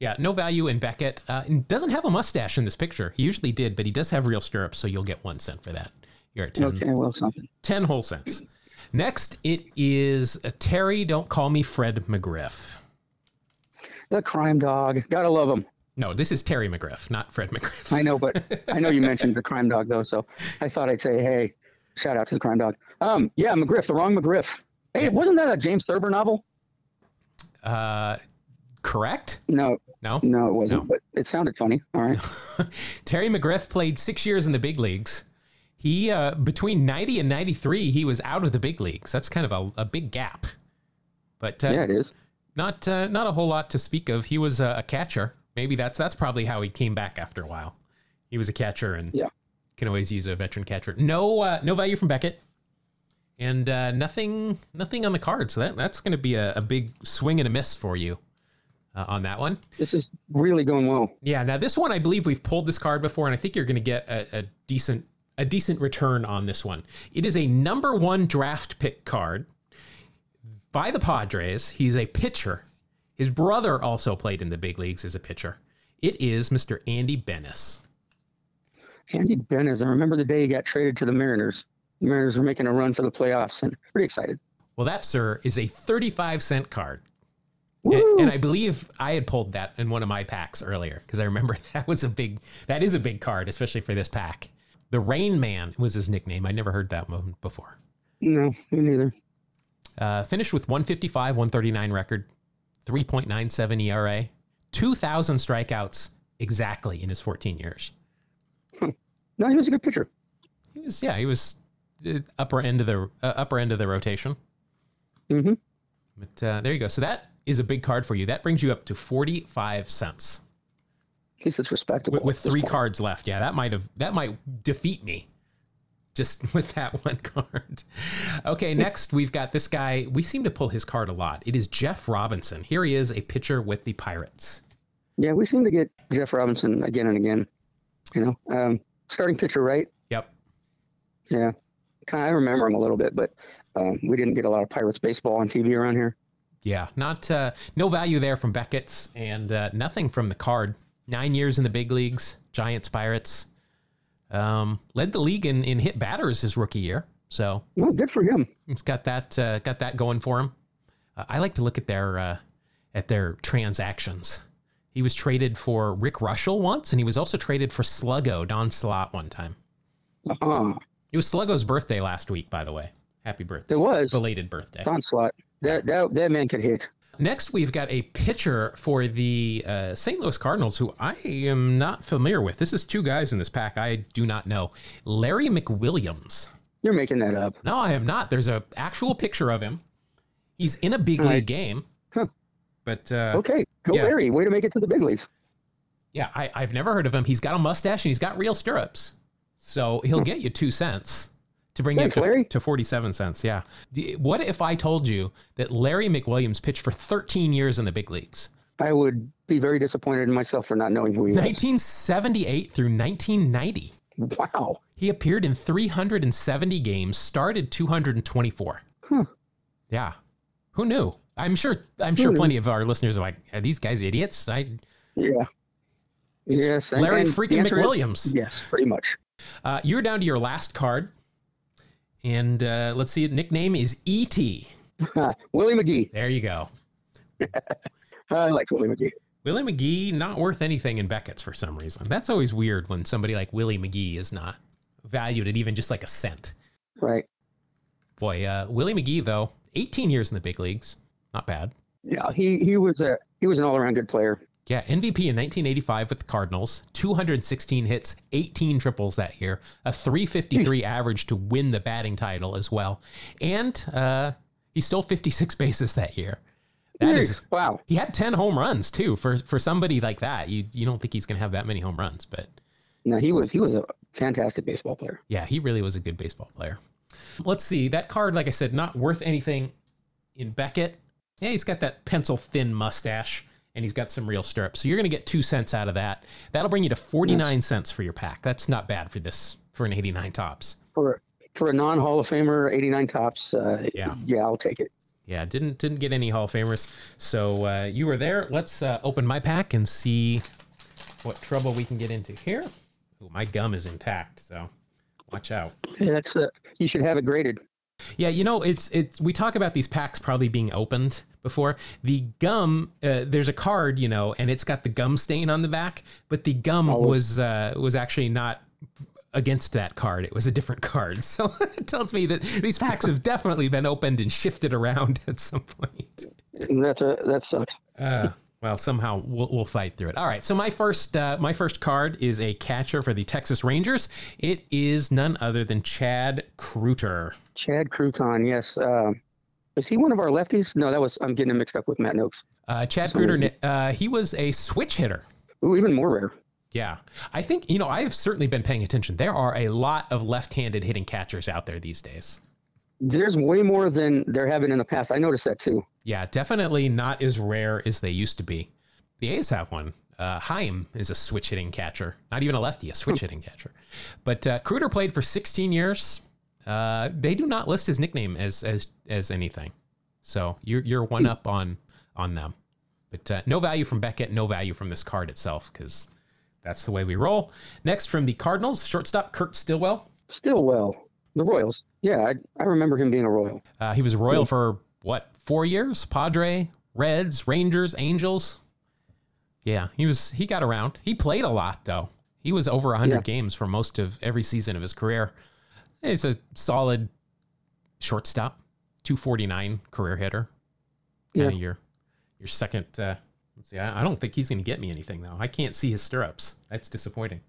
Speaker 1: Yeah, no value in Beckett. Uh, and doesn't have a mustache in this picture. He usually did, but he does have real stirrups, so you'll get one cent for that. You're at 10,
Speaker 2: Okay, well, something.
Speaker 1: 10 whole cents. Next, it is uh, Terry, don't call me Fred McGriff.
Speaker 2: The crime dog. Gotta love him.
Speaker 1: No, this is Terry McGriff, not Fred McGriff.
Speaker 2: I know, but I know you mentioned the crime dog though, so I thought I'd say, hey, shout out to the crime dog. Um, yeah, McGriff, the wrong McGriff. Hey, wasn't that a James Thurber novel?
Speaker 1: Uh, correct?
Speaker 2: No,
Speaker 1: No?
Speaker 2: no, it wasn't,
Speaker 1: No.
Speaker 2: but it sounded funny. All right.
Speaker 1: Terry McGriff played six years in the big leagues. He, uh, between 90 and 93, he was out of the big leagues. That's kind of a, a big gap. But uh,
Speaker 2: Yeah, it is.
Speaker 1: not uh, not a whole lot to speak of. He was a, a catcher. Maybe that's that's probably how he came back after a while. He was a catcher and
Speaker 2: Yeah.
Speaker 1: can always use a veteran catcher. No uh, no value from Beckett, and uh, nothing nothing on the card. So that that's going to be a, a big swing and a miss for you uh, on that one.
Speaker 2: This is really going well.
Speaker 1: Yeah. Now this one, I believe we've pulled this card before, and I think you're going to get a, a decent a decent return on this one. It is a number one draft pick card by the Padres. He's a pitcher. His brother also played in the big leagues as a pitcher. It is Mr. Andy Benes.
Speaker 2: Andy Benes, I remember the day he got traded to the Mariners. The Mariners were making a run for the playoffs and pretty excited.
Speaker 1: Well, that, sir, is a 35 cent card. And, and I believe I had pulled that in one of my packs earlier because I remember that was a big, that is a big card, especially for this pack. The Rain Man was his nickname. I never heard that one before.
Speaker 2: no, me neither.
Speaker 1: Uh, finished with 155, 139 record, 3.97 ERA, 2,000 strikeouts exactly in his 14 years.
Speaker 2: No, he was a good pitcher.
Speaker 1: He was, yeah, he was upper end of the uh, upper end of the rotation.
Speaker 2: hmm
Speaker 1: But uh, there you go. So that is a big card for you. That brings you up to 45 cents
Speaker 2: At least it's respectable.
Speaker 1: with, with three cards left. Yeah, that might have that might defeat me just with that one card. Okay, next we've got this guy. We seem to pull his card a lot. It is Jeff Robinson. Here he is, a pitcher with the Pirates.
Speaker 2: Yeah, we seem to get Jeff Robinson again and again. You know, um, starting pitcher, right?
Speaker 1: Yep.
Speaker 2: Yeah, kind of. I remember him a little bit, but um, we didn't get a lot of Pirates baseball on TV around here.
Speaker 1: Yeah, not uh, no value there from Beckett's and uh, nothing from the card. Nine years in the big leagues, Giants, Pirates. Um, led the league in, in hit batters his rookie year, so
Speaker 2: Well, good for him.
Speaker 1: he's got that uh, got that going for him. Uh, I like to look at their uh, at their transactions. He was traded for Rick Reuschel once, and he was also traded for Sluggo Don Slaught one time.
Speaker 2: Uh-huh.
Speaker 1: It was Sluggo's birthday last week, by the way. Happy birthday,
Speaker 2: It was
Speaker 1: belated birthday.
Speaker 2: Don Slaught. That, that that man could hit.
Speaker 1: Next, we've got a pitcher for the uh, St. Louis Cardinals who I am not familiar with. This is two guys in this pack I do not know. Larry McWilliams.
Speaker 2: You're making that up.
Speaker 1: No, I am not. There's a actual picture of him. He's in a big
Speaker 2: All
Speaker 1: league
Speaker 2: right.
Speaker 1: game.
Speaker 2: Huh.
Speaker 1: But uh,
Speaker 2: Okay, go
Speaker 1: yeah.
Speaker 2: Larry. Way to make it to the big leagues.
Speaker 1: yeah, I, I've never heard of him. He's got a mustache and he's got real stirrups. So he'll get you two cents to bring
Speaker 2: Thanks,
Speaker 1: you up to,
Speaker 2: Larry.
Speaker 1: to 47 cents. Yeah. The- What if I told you that Larry McWilliams pitched for 13 years in the big leagues?
Speaker 2: I would be very disappointed in myself for not knowing who he was.
Speaker 1: 1978 through 1990.
Speaker 2: Wow.
Speaker 1: He appeared in 370 games, started 224.
Speaker 2: Huh.
Speaker 1: Yeah. Who knew? I'm sure I'm sure plenty of our listeners are like, are these guys idiots? I
Speaker 2: Yeah. yes.
Speaker 1: Larry freaking
Speaker 2: answer is
Speaker 1: McWilliams.
Speaker 2: Yes, pretty much.
Speaker 1: Uh, you're down to your last card. And uh, let's see, nickname is E.T.
Speaker 2: Willie McGee.
Speaker 1: There you go.
Speaker 2: I like Willie McGee.
Speaker 1: Willie McGee, not worth anything in Beckett's for some reason. That's always weird when somebody like Willie McGee is not valued at even just like a cent.
Speaker 2: Right.
Speaker 1: Boy, uh, Willie McGee, though, 18 years in the big leagues. Not bad.
Speaker 2: Yeah, he he was a he was an all around good player.
Speaker 1: Yeah, MVP in 1985 with the Cardinals, 216 hits, 18 triples that year, a 353 average to win the batting title as well, and uh, he stole 56 bases that year. That is
Speaker 2: wow.
Speaker 1: He had 10 home runs too. For for somebody like that, you you don't think he's going to have that many home runs, but
Speaker 2: No, he was he was a fantastic baseball player.
Speaker 1: yeah, he really was a good baseball player. Let's see. That card like I said, not worth anything in Beckett. Yeah, he's got that pencil thin mustache and he's got some real stirrups. So you're going to get 2 cents out of that. That'll bring you to 49 cents for your pack. That's not bad for this for an 89 Topps.
Speaker 2: For for a non Hall of Famer, eighty nine Topps. Uh,
Speaker 1: Yeah.
Speaker 2: yeah, I'll take it.
Speaker 1: Yeah, didn't didn't get any Hall of Famers. So uh, you were there. Let's uh, open my pack and see what trouble we can get into here. Ooh, my gum is intact, so watch out.
Speaker 2: Yeah, that's uh, you should have it graded.
Speaker 1: Yeah, you know, it's it's we talk about these packs probably being opened before. The gum, uh, there's a card, you know, and it's got the gum stain on the back, but the gum was uh, was actually not against that card. It was a different card. So it tells me that these packs have definitely been opened and shifted around at some point.
Speaker 2: That's a that sucks.
Speaker 1: Uh, well, somehow we'll, we'll fight through it. All right. So my first uh, my first card is a catcher for the Texas Rangers. It is none other than Chad Kreuter.
Speaker 2: Chad Crouton, yes. Um, is he one of our lefties? No, that was I'm getting him mixed up with Matt Nokes.
Speaker 1: Uh, Chad. Kreuter, uh, he was a switch hitter.
Speaker 2: Ooh, even more rare.
Speaker 1: Yeah. I think, you know, I've certainly been paying attention. There are a lot of left handed hitting catchers out there these days.
Speaker 2: There's way more than there have been in the past. I noticed that too.
Speaker 1: Yeah, definitely not as rare as they used to be. The A's have one. Uh, Haim is a switch hitting catcher, not even a lefty, a switch hitting catcher. But uh, Kruger played for 16 years. Uh, they do not list his nickname as as as anything, so you're you're one up on on them. But uh, no value from Beckett, no value from this card itself, because that's the way we roll. Next from the Cardinals, shortstop Kurt Stillwell.
Speaker 2: Still well. The Royals. Yeah, I, I remember him being a Royal.
Speaker 1: Uh, he was a Royal for what four years? Padre, Reds, Rangers, Angels. Yeah, he was. He got around. He played a lot though. He was over 100
Speaker 2: Yeah.
Speaker 1: games for most of every season of his career. He's a solid shortstop, 249 career hitter. Kind of
Speaker 2: Yeah.
Speaker 1: your your second. Uh, let's see. I, I don't think he's going to get me anything though. I can't see his stirrups. That's disappointing.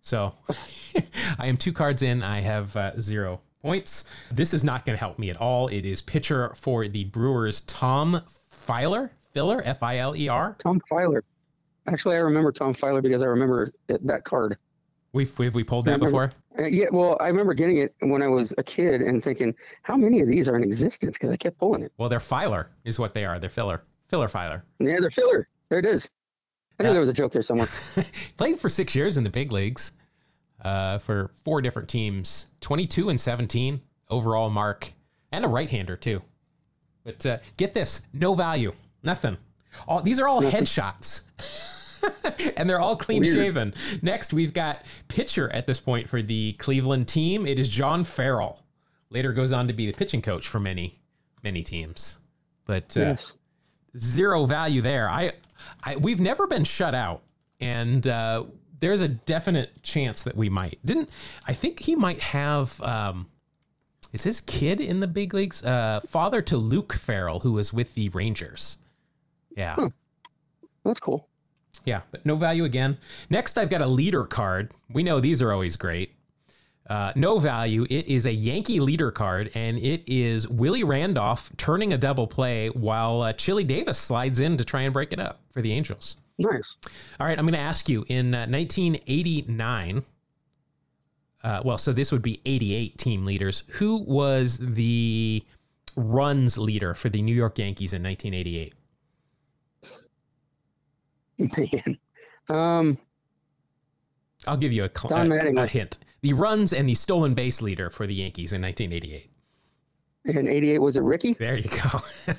Speaker 1: So I am two cards in. I have uh, zero points. This is not going to help me at all. It is pitcher for the Brewers, Tom Filer. Filler, F I L E R.
Speaker 2: Tom Filer. Actually, I remember Tom Filer because I remember it, that card.
Speaker 1: We've, we've we pulled that before.
Speaker 2: Uh, yeah, well, I remember getting it when I was a kid and thinking, how many of these are in existence? Because I kept pulling it.
Speaker 1: Well, they're Filer, is what they are. They're filler, filler Filer.
Speaker 2: Yeah, they're filler. There it is. I knew
Speaker 1: Yeah.
Speaker 2: there was a joke there somewhere.
Speaker 1: Played for six years in the big leagues, uh, for four different teams, twenty-two and seventeen overall mark, and a right-hander too. But uh, get this, no value, nothing. All these are all headshots. and they're all clean shaven. Next, we've got pitcher at this point for the Cleveland team. It is John Farrell. Later goes on to be the pitching coach for many, many teams. But uh,
Speaker 2: yes.
Speaker 1: zero value there. I, I we've never been shut out, and uh, there's a definite chance that we might. Didn't I think he might have? Um, is his kid in the big leagues? Uh, father to Luke Farrell, who was with the Rangers. Yeah.
Speaker 2: That's cool.
Speaker 1: Yeah, but no value again. Next, I've got a leader card. We know these are always great. Uh, no value. It is a Yankee leader card, and it is Willie Randolph turning a double play while uh, Chili Davis slides in to try and break it up for the Angels.
Speaker 2: Nice.
Speaker 1: All right, I'm going to ask you in uh, 1989. Uh, well, so this would be 88 team leaders. Who was the runs leader for the New York Yankees in 1988?
Speaker 2: Man. Um,
Speaker 1: I'll give you a, cl-
Speaker 2: Don
Speaker 1: a, a hint. The runs and the stolen base leader for the Yankees in 1988.
Speaker 2: in 88, was it Rickey?
Speaker 1: There you go.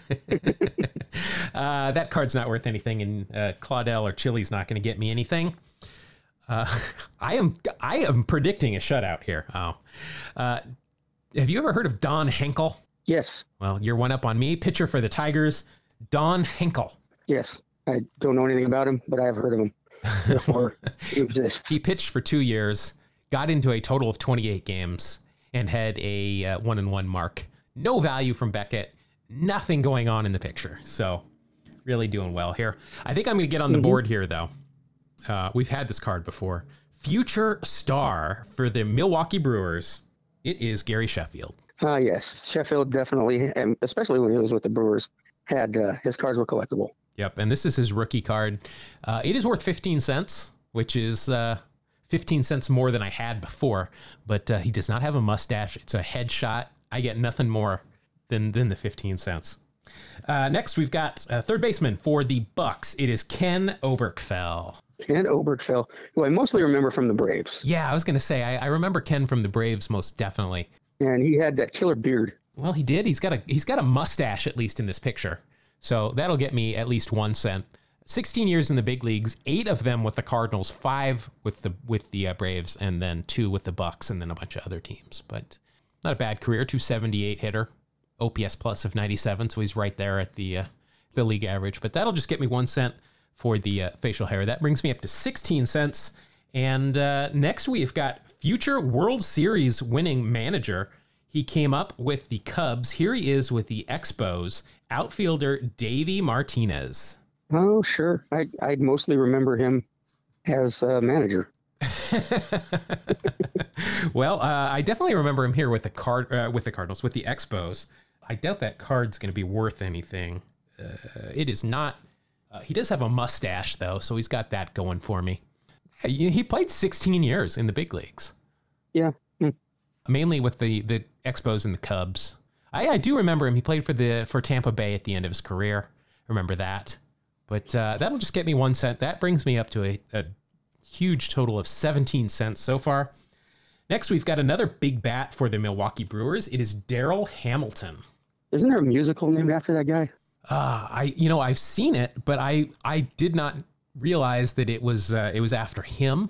Speaker 1: uh, that card's not worth anything, and uh, Claudel or Chili's not going to get me anything. Uh, I am I am predicting a shutout here. Oh, uh, have you ever heard of Don Heinkel?
Speaker 2: Yes.
Speaker 1: Well, you're one up on me. Pitcher for the Tigers, Don Heinkel.
Speaker 2: Yes. I don't know anything about him, but I have heard of him. Therefore, he exists.
Speaker 1: He pitched for two years, got into a total of 28 games, and had a uh, one and one mark. No value from Beckett, nothing going on in the picture. So really doing well here. I think I'm going to get on the board here though. Uh, we've had this card before. Future star for the Milwaukee Brewers. It is Gary Sheffield.
Speaker 2: Ah, yes, Sheffield definitely, and especially when he was with the Brewers, had uh, his cards were collectible.
Speaker 1: Yep, and this is his rookie card. Uh, it is worth 15 cents, which is uh, 15 cents more than I had before. But uh, he does not have a mustache. It's a headshot. I get nothing more than than the 15 cents. Uh, next, we've got uh, third baseman for the Bucs. It is Ken Oberkfell.
Speaker 2: Ken Oberkfell, who I mostly remember from the Braves,
Speaker 1: Yeah, I was going to say I, I remember Ken from the Braves most definitely.
Speaker 2: and he had that killer beard.
Speaker 1: Well, he did. He's got a he's got a mustache at least in this picture. So that'll get me at least one cent. 16 years in the big leagues, eight of them with the Cardinals, five with the with the uh, Braves, and then two with the Bucs, and then a bunch of other teams. But not a bad career. 278 hitter, OPS plus of 97, so he's right there at the uh, the league average. But that'll just get me one cent for the uh, facial hair. That brings me up to 16 cents. And uh, next we've got future World Series winning manager. He came up with the Cubs. Here he is with the Expos outfielder Davey Martinez.
Speaker 2: Oh, sure. I I mostly remember him as a manager.
Speaker 1: well, uh, I definitely remember him here with the card uh, with the Cardinals with the Expos. I doubt that card's going to be worth anything. Uh, it is not. Uh, he does have a mustache though, so he's got that going for me. He played 16 years in the big leagues,
Speaker 2: Yeah. Hmm.
Speaker 1: mainly with the the Expos and the Cubs. I, I do remember him. He played for the for Tampa Bay at the end of his career. Remember that. But uh, that'll just get me one cent. That brings me up to a, a huge total of 17 cents so far. Next, we've got another big bat for the Milwaukee Brewers. It is Darryl Hamilton.
Speaker 2: Isn't there a musical named after that guy?
Speaker 1: Uh, I you know I've seen it, but I I did not realize that it was uh, it was after him.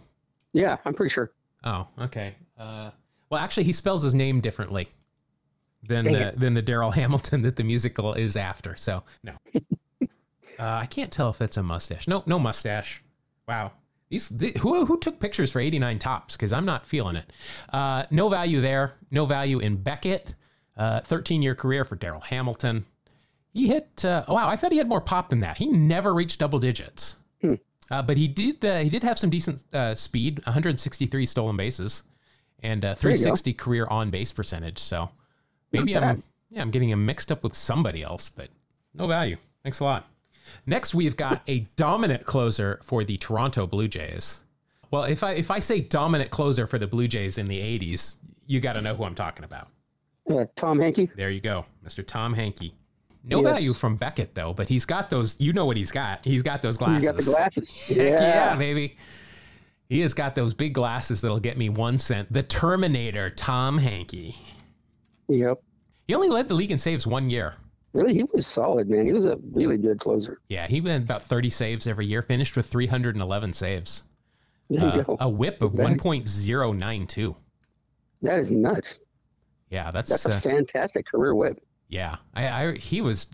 Speaker 2: Yeah, I'm pretty sure.
Speaker 1: Oh, okay. Uh, well, actually, he spells his name differently than
Speaker 2: Dang
Speaker 1: the,
Speaker 2: it.
Speaker 1: than the Daryl Hamilton that the musical is after. So no, uh, I can't tell if that's a mustache. No, no mustache. Wow. These the, who who took pictures for 89 Topps? Because I'm not feeling it. Uh, no value there. No value in Beckett. Uh, 13 year career for Darryl Hamilton. He hit. Uh, wow, I thought he had more pop than that. He never reached double digits.
Speaker 2: Hmm.
Speaker 1: Uh, but he did. Uh, he did have some decent uh, speed. 163 stolen bases, and uh,
Speaker 2: There you go.
Speaker 1: 360 career on base percentage. So maybe
Speaker 2: Not
Speaker 1: I'm
Speaker 2: bad.
Speaker 1: yeah I'm getting him mixed up with somebody else, but no value. Thanks a lot. Next, we've got a dominant closer for the Toronto Blue Jays. Well, if I if I say dominant closer for the Blue Jays in the 80s, you got to know who I'm talking about.
Speaker 2: Uh, Tom Henke.
Speaker 1: There you go, Mr. Tom Henke. No
Speaker 2: Yes.
Speaker 1: value from Beckett though, but he's got those. You know what he's got? He's got those glasses.
Speaker 2: got the glasses.
Speaker 1: Heck yeah, baby. He has got those big glasses that'll get me one cent. The Terminator, Tom Henke.
Speaker 2: Yep.
Speaker 1: He only led the league in saves one year.
Speaker 2: Really, he was solid, man. He was a really good closer.
Speaker 1: Yeah, he had about 30 saves every year, finished with 311 saves.
Speaker 2: There you
Speaker 1: Uh,
Speaker 2: go.
Speaker 1: a whip of 1.092.
Speaker 2: That is nuts.
Speaker 1: Yeah, that's,
Speaker 2: That's a
Speaker 1: uh,
Speaker 2: fantastic career whip.
Speaker 1: yeah. I, I he was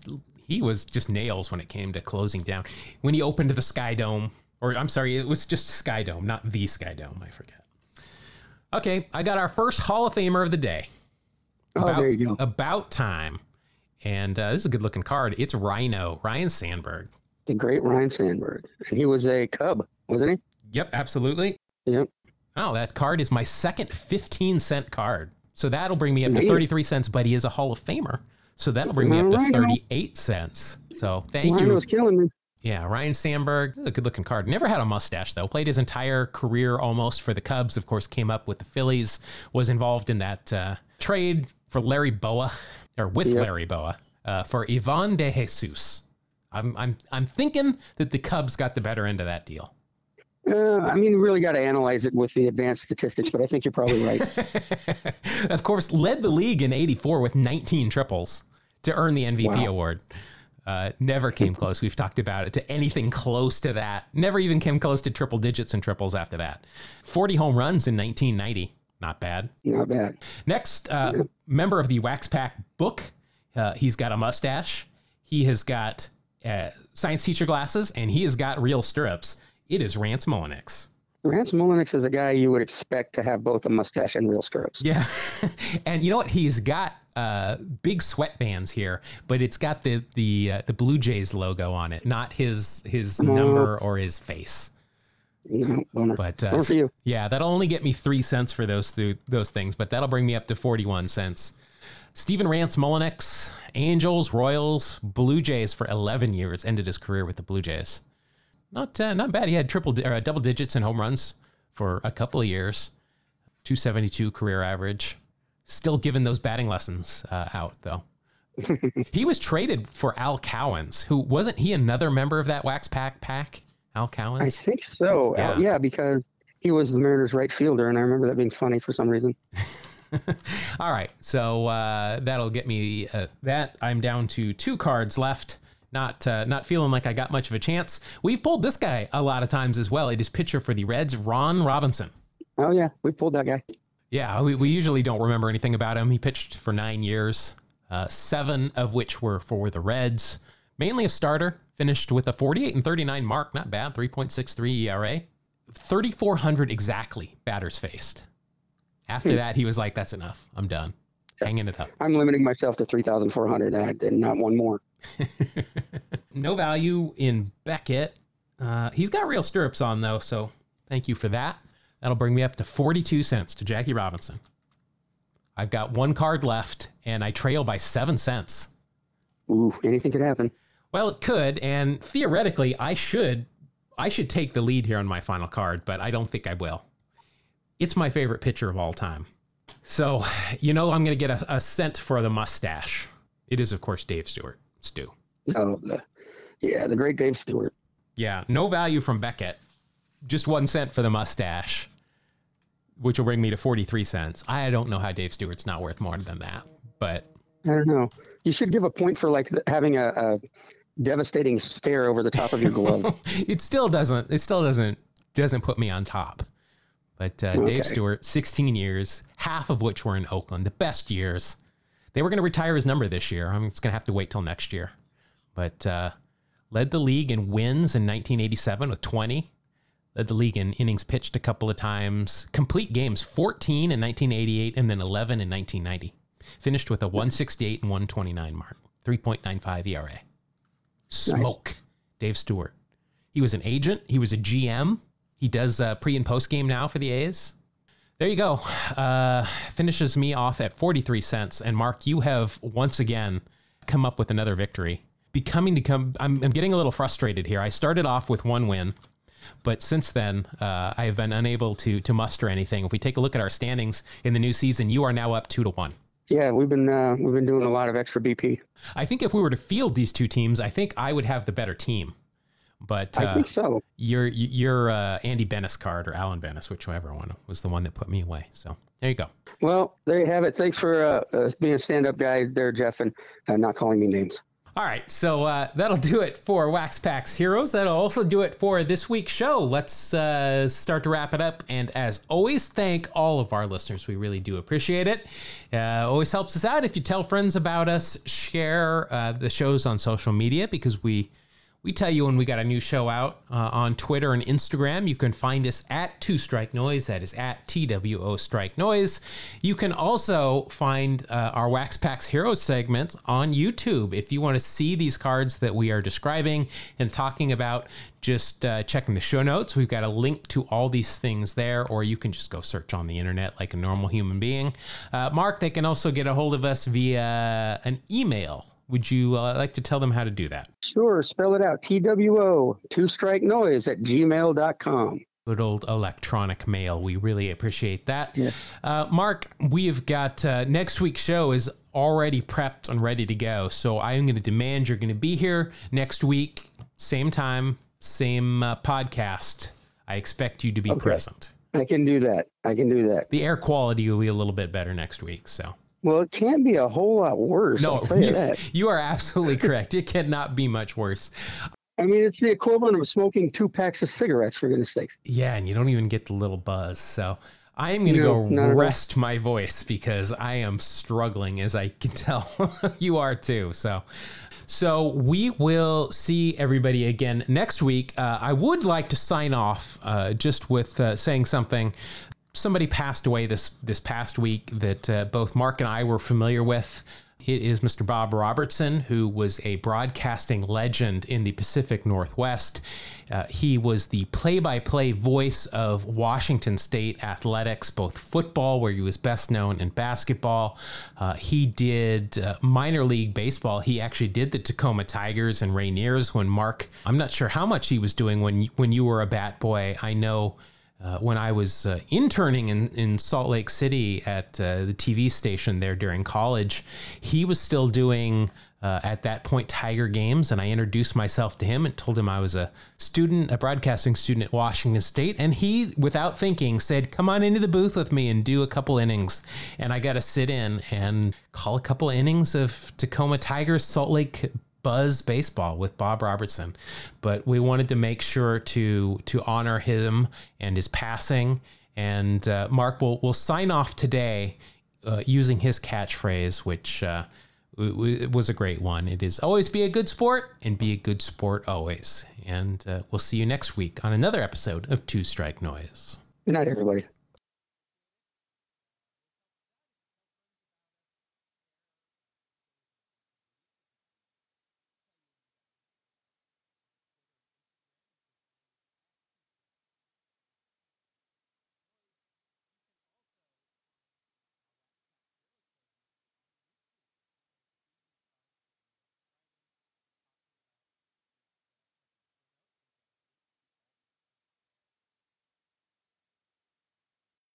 Speaker 1: he was just nails when it came to closing down. When he opened the Sky Dome, or I'm sorry, it was just Sky Dome, not the Sky Dome. I forget. Okay, I got our first Hall of Famer of the day.
Speaker 2: Oh,
Speaker 1: About,
Speaker 2: there you go.
Speaker 1: About time. And uh, this is a good looking card. It's Ryno, Ryne Sandberg.
Speaker 2: The great Ryne Sandberg. And he was a Cub, wasn't he?
Speaker 1: Yep, absolutely.
Speaker 2: Yep.
Speaker 1: Oh, that card is my second 15 cent card. So that'll bring me up to 33 cents, but he is a Hall of Famer. So that'll bring me up to 38 cents. So thank
Speaker 2: Ryan
Speaker 1: you.
Speaker 2: was killing me.
Speaker 1: Yeah, Ryne Sandberg, a good looking card. Never had a mustache though. Played his entire career almost for the Cubs. Of course, came up with the Phillies. Was involved in that uh, trade for Larry Bowa, or with
Speaker 2: Yep.
Speaker 1: Larry Bowa, uh, for Ivan De Jesus. I'm I'm I'm thinking that the Cubs got the better end of that deal.
Speaker 2: Uh, I mean, you really got to analyze it with the advanced statistics, but I think you're probably right.
Speaker 1: of course, led the league in '84 with 19 triples to earn the MVP
Speaker 2: Wow.
Speaker 1: award. Uh, never came close. We've talked about it to anything close to that. Never even came close to triple digits and triples after that. 40 home runs in 1990. Not bad.
Speaker 2: Not bad.
Speaker 1: Next, uh, member of the Wax Pack book. Uh, he's got a mustache. He has got uh, science teacher glasses, and he has got real stirrups. It is Rance Mulliniks.
Speaker 2: Rance Mulliniks is a guy you would expect to have both a mustache and real stirrups.
Speaker 1: Yeah. and you know what? He's got uh, big sweatbands here, but it's got the the uh, the Blue Jays logo on it, not his his number or his face.
Speaker 2: No, bummer.
Speaker 1: But uh,
Speaker 2: you.
Speaker 1: yeah, that'll only get me three cents for those th- those things, but that'll bring me up to forty one cents. Stephen Rance Mulliniks, Angels, Royals, Blue Jays for eleven years, ended his career with the Blue Jays. Not uh, not bad. He had triple di- or double digits in home runs for a couple of years. 272 career average. Still giving those batting lessons uh, out though. he was traded for Al Cowens, who wasn't he another member of that Wax Pack pack? Al
Speaker 2: I think so.
Speaker 1: Yeah.
Speaker 2: Yeah. yeah, because he was the Mariners' right fielder, and I remember that being funny for some reason.
Speaker 1: All right, so uh, that'll get me uh, that. I'm down to two cards left. Not uh, not feeling like I got much of a chance. We've pulled this guy a lot of times as well. It is pitcher for the Reds, Ron Robinson.
Speaker 2: Oh yeah, we pulled that guy.
Speaker 1: Yeah, we, we usually don't remember anything about him. He pitched for nine years, uh, seven of which were for the Reds. Mainly a starter, finished with a 48 and 39 mark. Not bad, 3.63 ERA. 3,400 exactly batters faced. After that, he was like, that's enough. I'm done. Hanging it up.
Speaker 2: I'm limiting myself to three thousand four hundred, and not one more.
Speaker 1: No value in Beckett. Uh, he's got real stirrups on, though, so thank you for that. That'll bring me up to 42 cents to Jackie Robinson. I've got one card left, and I trail by seven cents.
Speaker 2: Ooh, anything could happen.
Speaker 1: Well, it could, and theoretically, I should, I should take the lead here on my final card, but I don't think I will. It's my favorite pitcher of all time, so you know I'm going to get a, a cent for the mustache. It is, of course, Dave Stewart. Stu.
Speaker 2: Oh, the, yeah, the great Dave Stewart.
Speaker 1: Yeah, no value from Beckett. Just one cent for the mustache, which will bring me to 43 cents. I don't know how Dave Stewart's not worth more than that, but
Speaker 2: I don't know. You should give a point for like having a, a devastating stare over the top of your glove.
Speaker 1: it still doesn't it still doesn't doesn't put me on top. But uh,
Speaker 2: Okay.
Speaker 1: Dave Stewart, 16 years, half of which were in Oakland, the best years. They were going to retire his number this year. I'm just going to have to wait till next year. But uh, led the league in wins in 1987 with 20. Led the league in innings pitched a couple of times. Complete games 14 in 1988 and then 11 in 1990. Finished with a 168 and 129 mark, 3.95 ERA. Smoke. Dave Stewart. He was an agent. He was a GM. He does uh, pre and post game now for the A's. There you go. Uh, finishes me off at 43 cents. And Mark, you have once again come up with another victory. Becoming to come, I'm, I'm getting a little frustrated here. I started off with one win, but since then uh, I have been unable to to muster anything. If we take a look at our standings in the new season, you are now up two to one.
Speaker 2: Yeah, we've been uh, we've been doing a lot of extra BP.
Speaker 1: I think if we were to field these two teams, I think I would have the better team. But
Speaker 2: I
Speaker 1: uh,
Speaker 2: think so.
Speaker 1: your your uh, Andy Benes card or Alan Benes, whichever one was the one that put me away. So there you go.
Speaker 2: Well, there you have it. Thanks for uh, uh, being a stand-up guy there, Jeff, and uh, not calling me names.
Speaker 1: All right, so uh, that'll do it for Wax Packs Heroes. That'll also do it for this week's show. Let's uh, start to wrap it up. And as always, thank all of our listeners. We really do appreciate it. Uh, always helps us out if you tell friends about us, share uh, the shows on social media because we we tell you when we got a new show out uh, on Twitter and Instagram. You can find us at Two Strike Noise. That is at TWO Strike Noise. You can also find uh, our Wax Packs Heroes segment on YouTube. If you want to see these cards that we are describing and talking about, just uh, checking the show notes. We've got a link to all these things there, or you can just go search on the internet like a normal human being. Uh, Mark, they can also get a hold of us via an email. Would you uh, like to tell them how to do that?
Speaker 2: Sure, spell it out. T-W-O, two-strike noise at gmail.com.
Speaker 1: good old electronic mail. We really appreciate that.
Speaker 2: Yeah.
Speaker 1: Uh, Mark, we've got uh, next week's show is already prepped and ready to go. So I'm going to demand you're going to be here next week, same time, same uh, podcast. I expect you to be present.
Speaker 2: I can do that. I can do that.
Speaker 1: The air quality will be a little bit better next week. So
Speaker 2: Well, it can't be a whole lot worse.
Speaker 1: no,
Speaker 2: I'll tell you
Speaker 1: you,
Speaker 2: that.
Speaker 1: you are absolutely correct. It cannot be much worse.
Speaker 2: I mean, it's the equivalent of smoking two packs of cigarettes, for goodness sakes.
Speaker 1: Yeah, and you don't even get the little buzz. So I am going to
Speaker 2: No,
Speaker 1: go
Speaker 2: not at all.
Speaker 1: rest my voice because I am struggling, as I can tell you are too. So, so we will see everybody again next week. Uh, I would like to sign off uh, just with uh, saying something. Somebody passed away this this past week that uh, both Mark and I were familiar with. It is Mr. Bob Robertson, who was a broadcasting legend in the Pacific Northwest. Uh, he was the play by play voice of Washington State athletics, both football, where he was best known, and basketball. Uh, he did uh, minor league baseball. He actually did the Tacoma Tigers and Rainiers when Mark, I'm not sure how much he was doing when, when you were a bat boy. I know uh, when I was uh, interning in, in Salt Lake City at uh, the TV station there during college, he was still doing uh, at that point Tiger games, and I introduced myself to him and told him I was a student, a broadcasting student at Washington State, and he, without thinking, said, "Come on into the booth with me and do a couple innings." And I got to sit in and call a couple innings of Tacoma Tigers, Salt Lake buzz baseball with Bob Robertson, but we wanted to make sure to to honor him and his passing. And uh, Mark will will sign off today uh, using his catchphrase, which uh, was a great one. It is always be a good sport and be a good sport always. And uh, we'll see you next week on another episode of Two Strike Noise.
Speaker 2: Good night, everybody.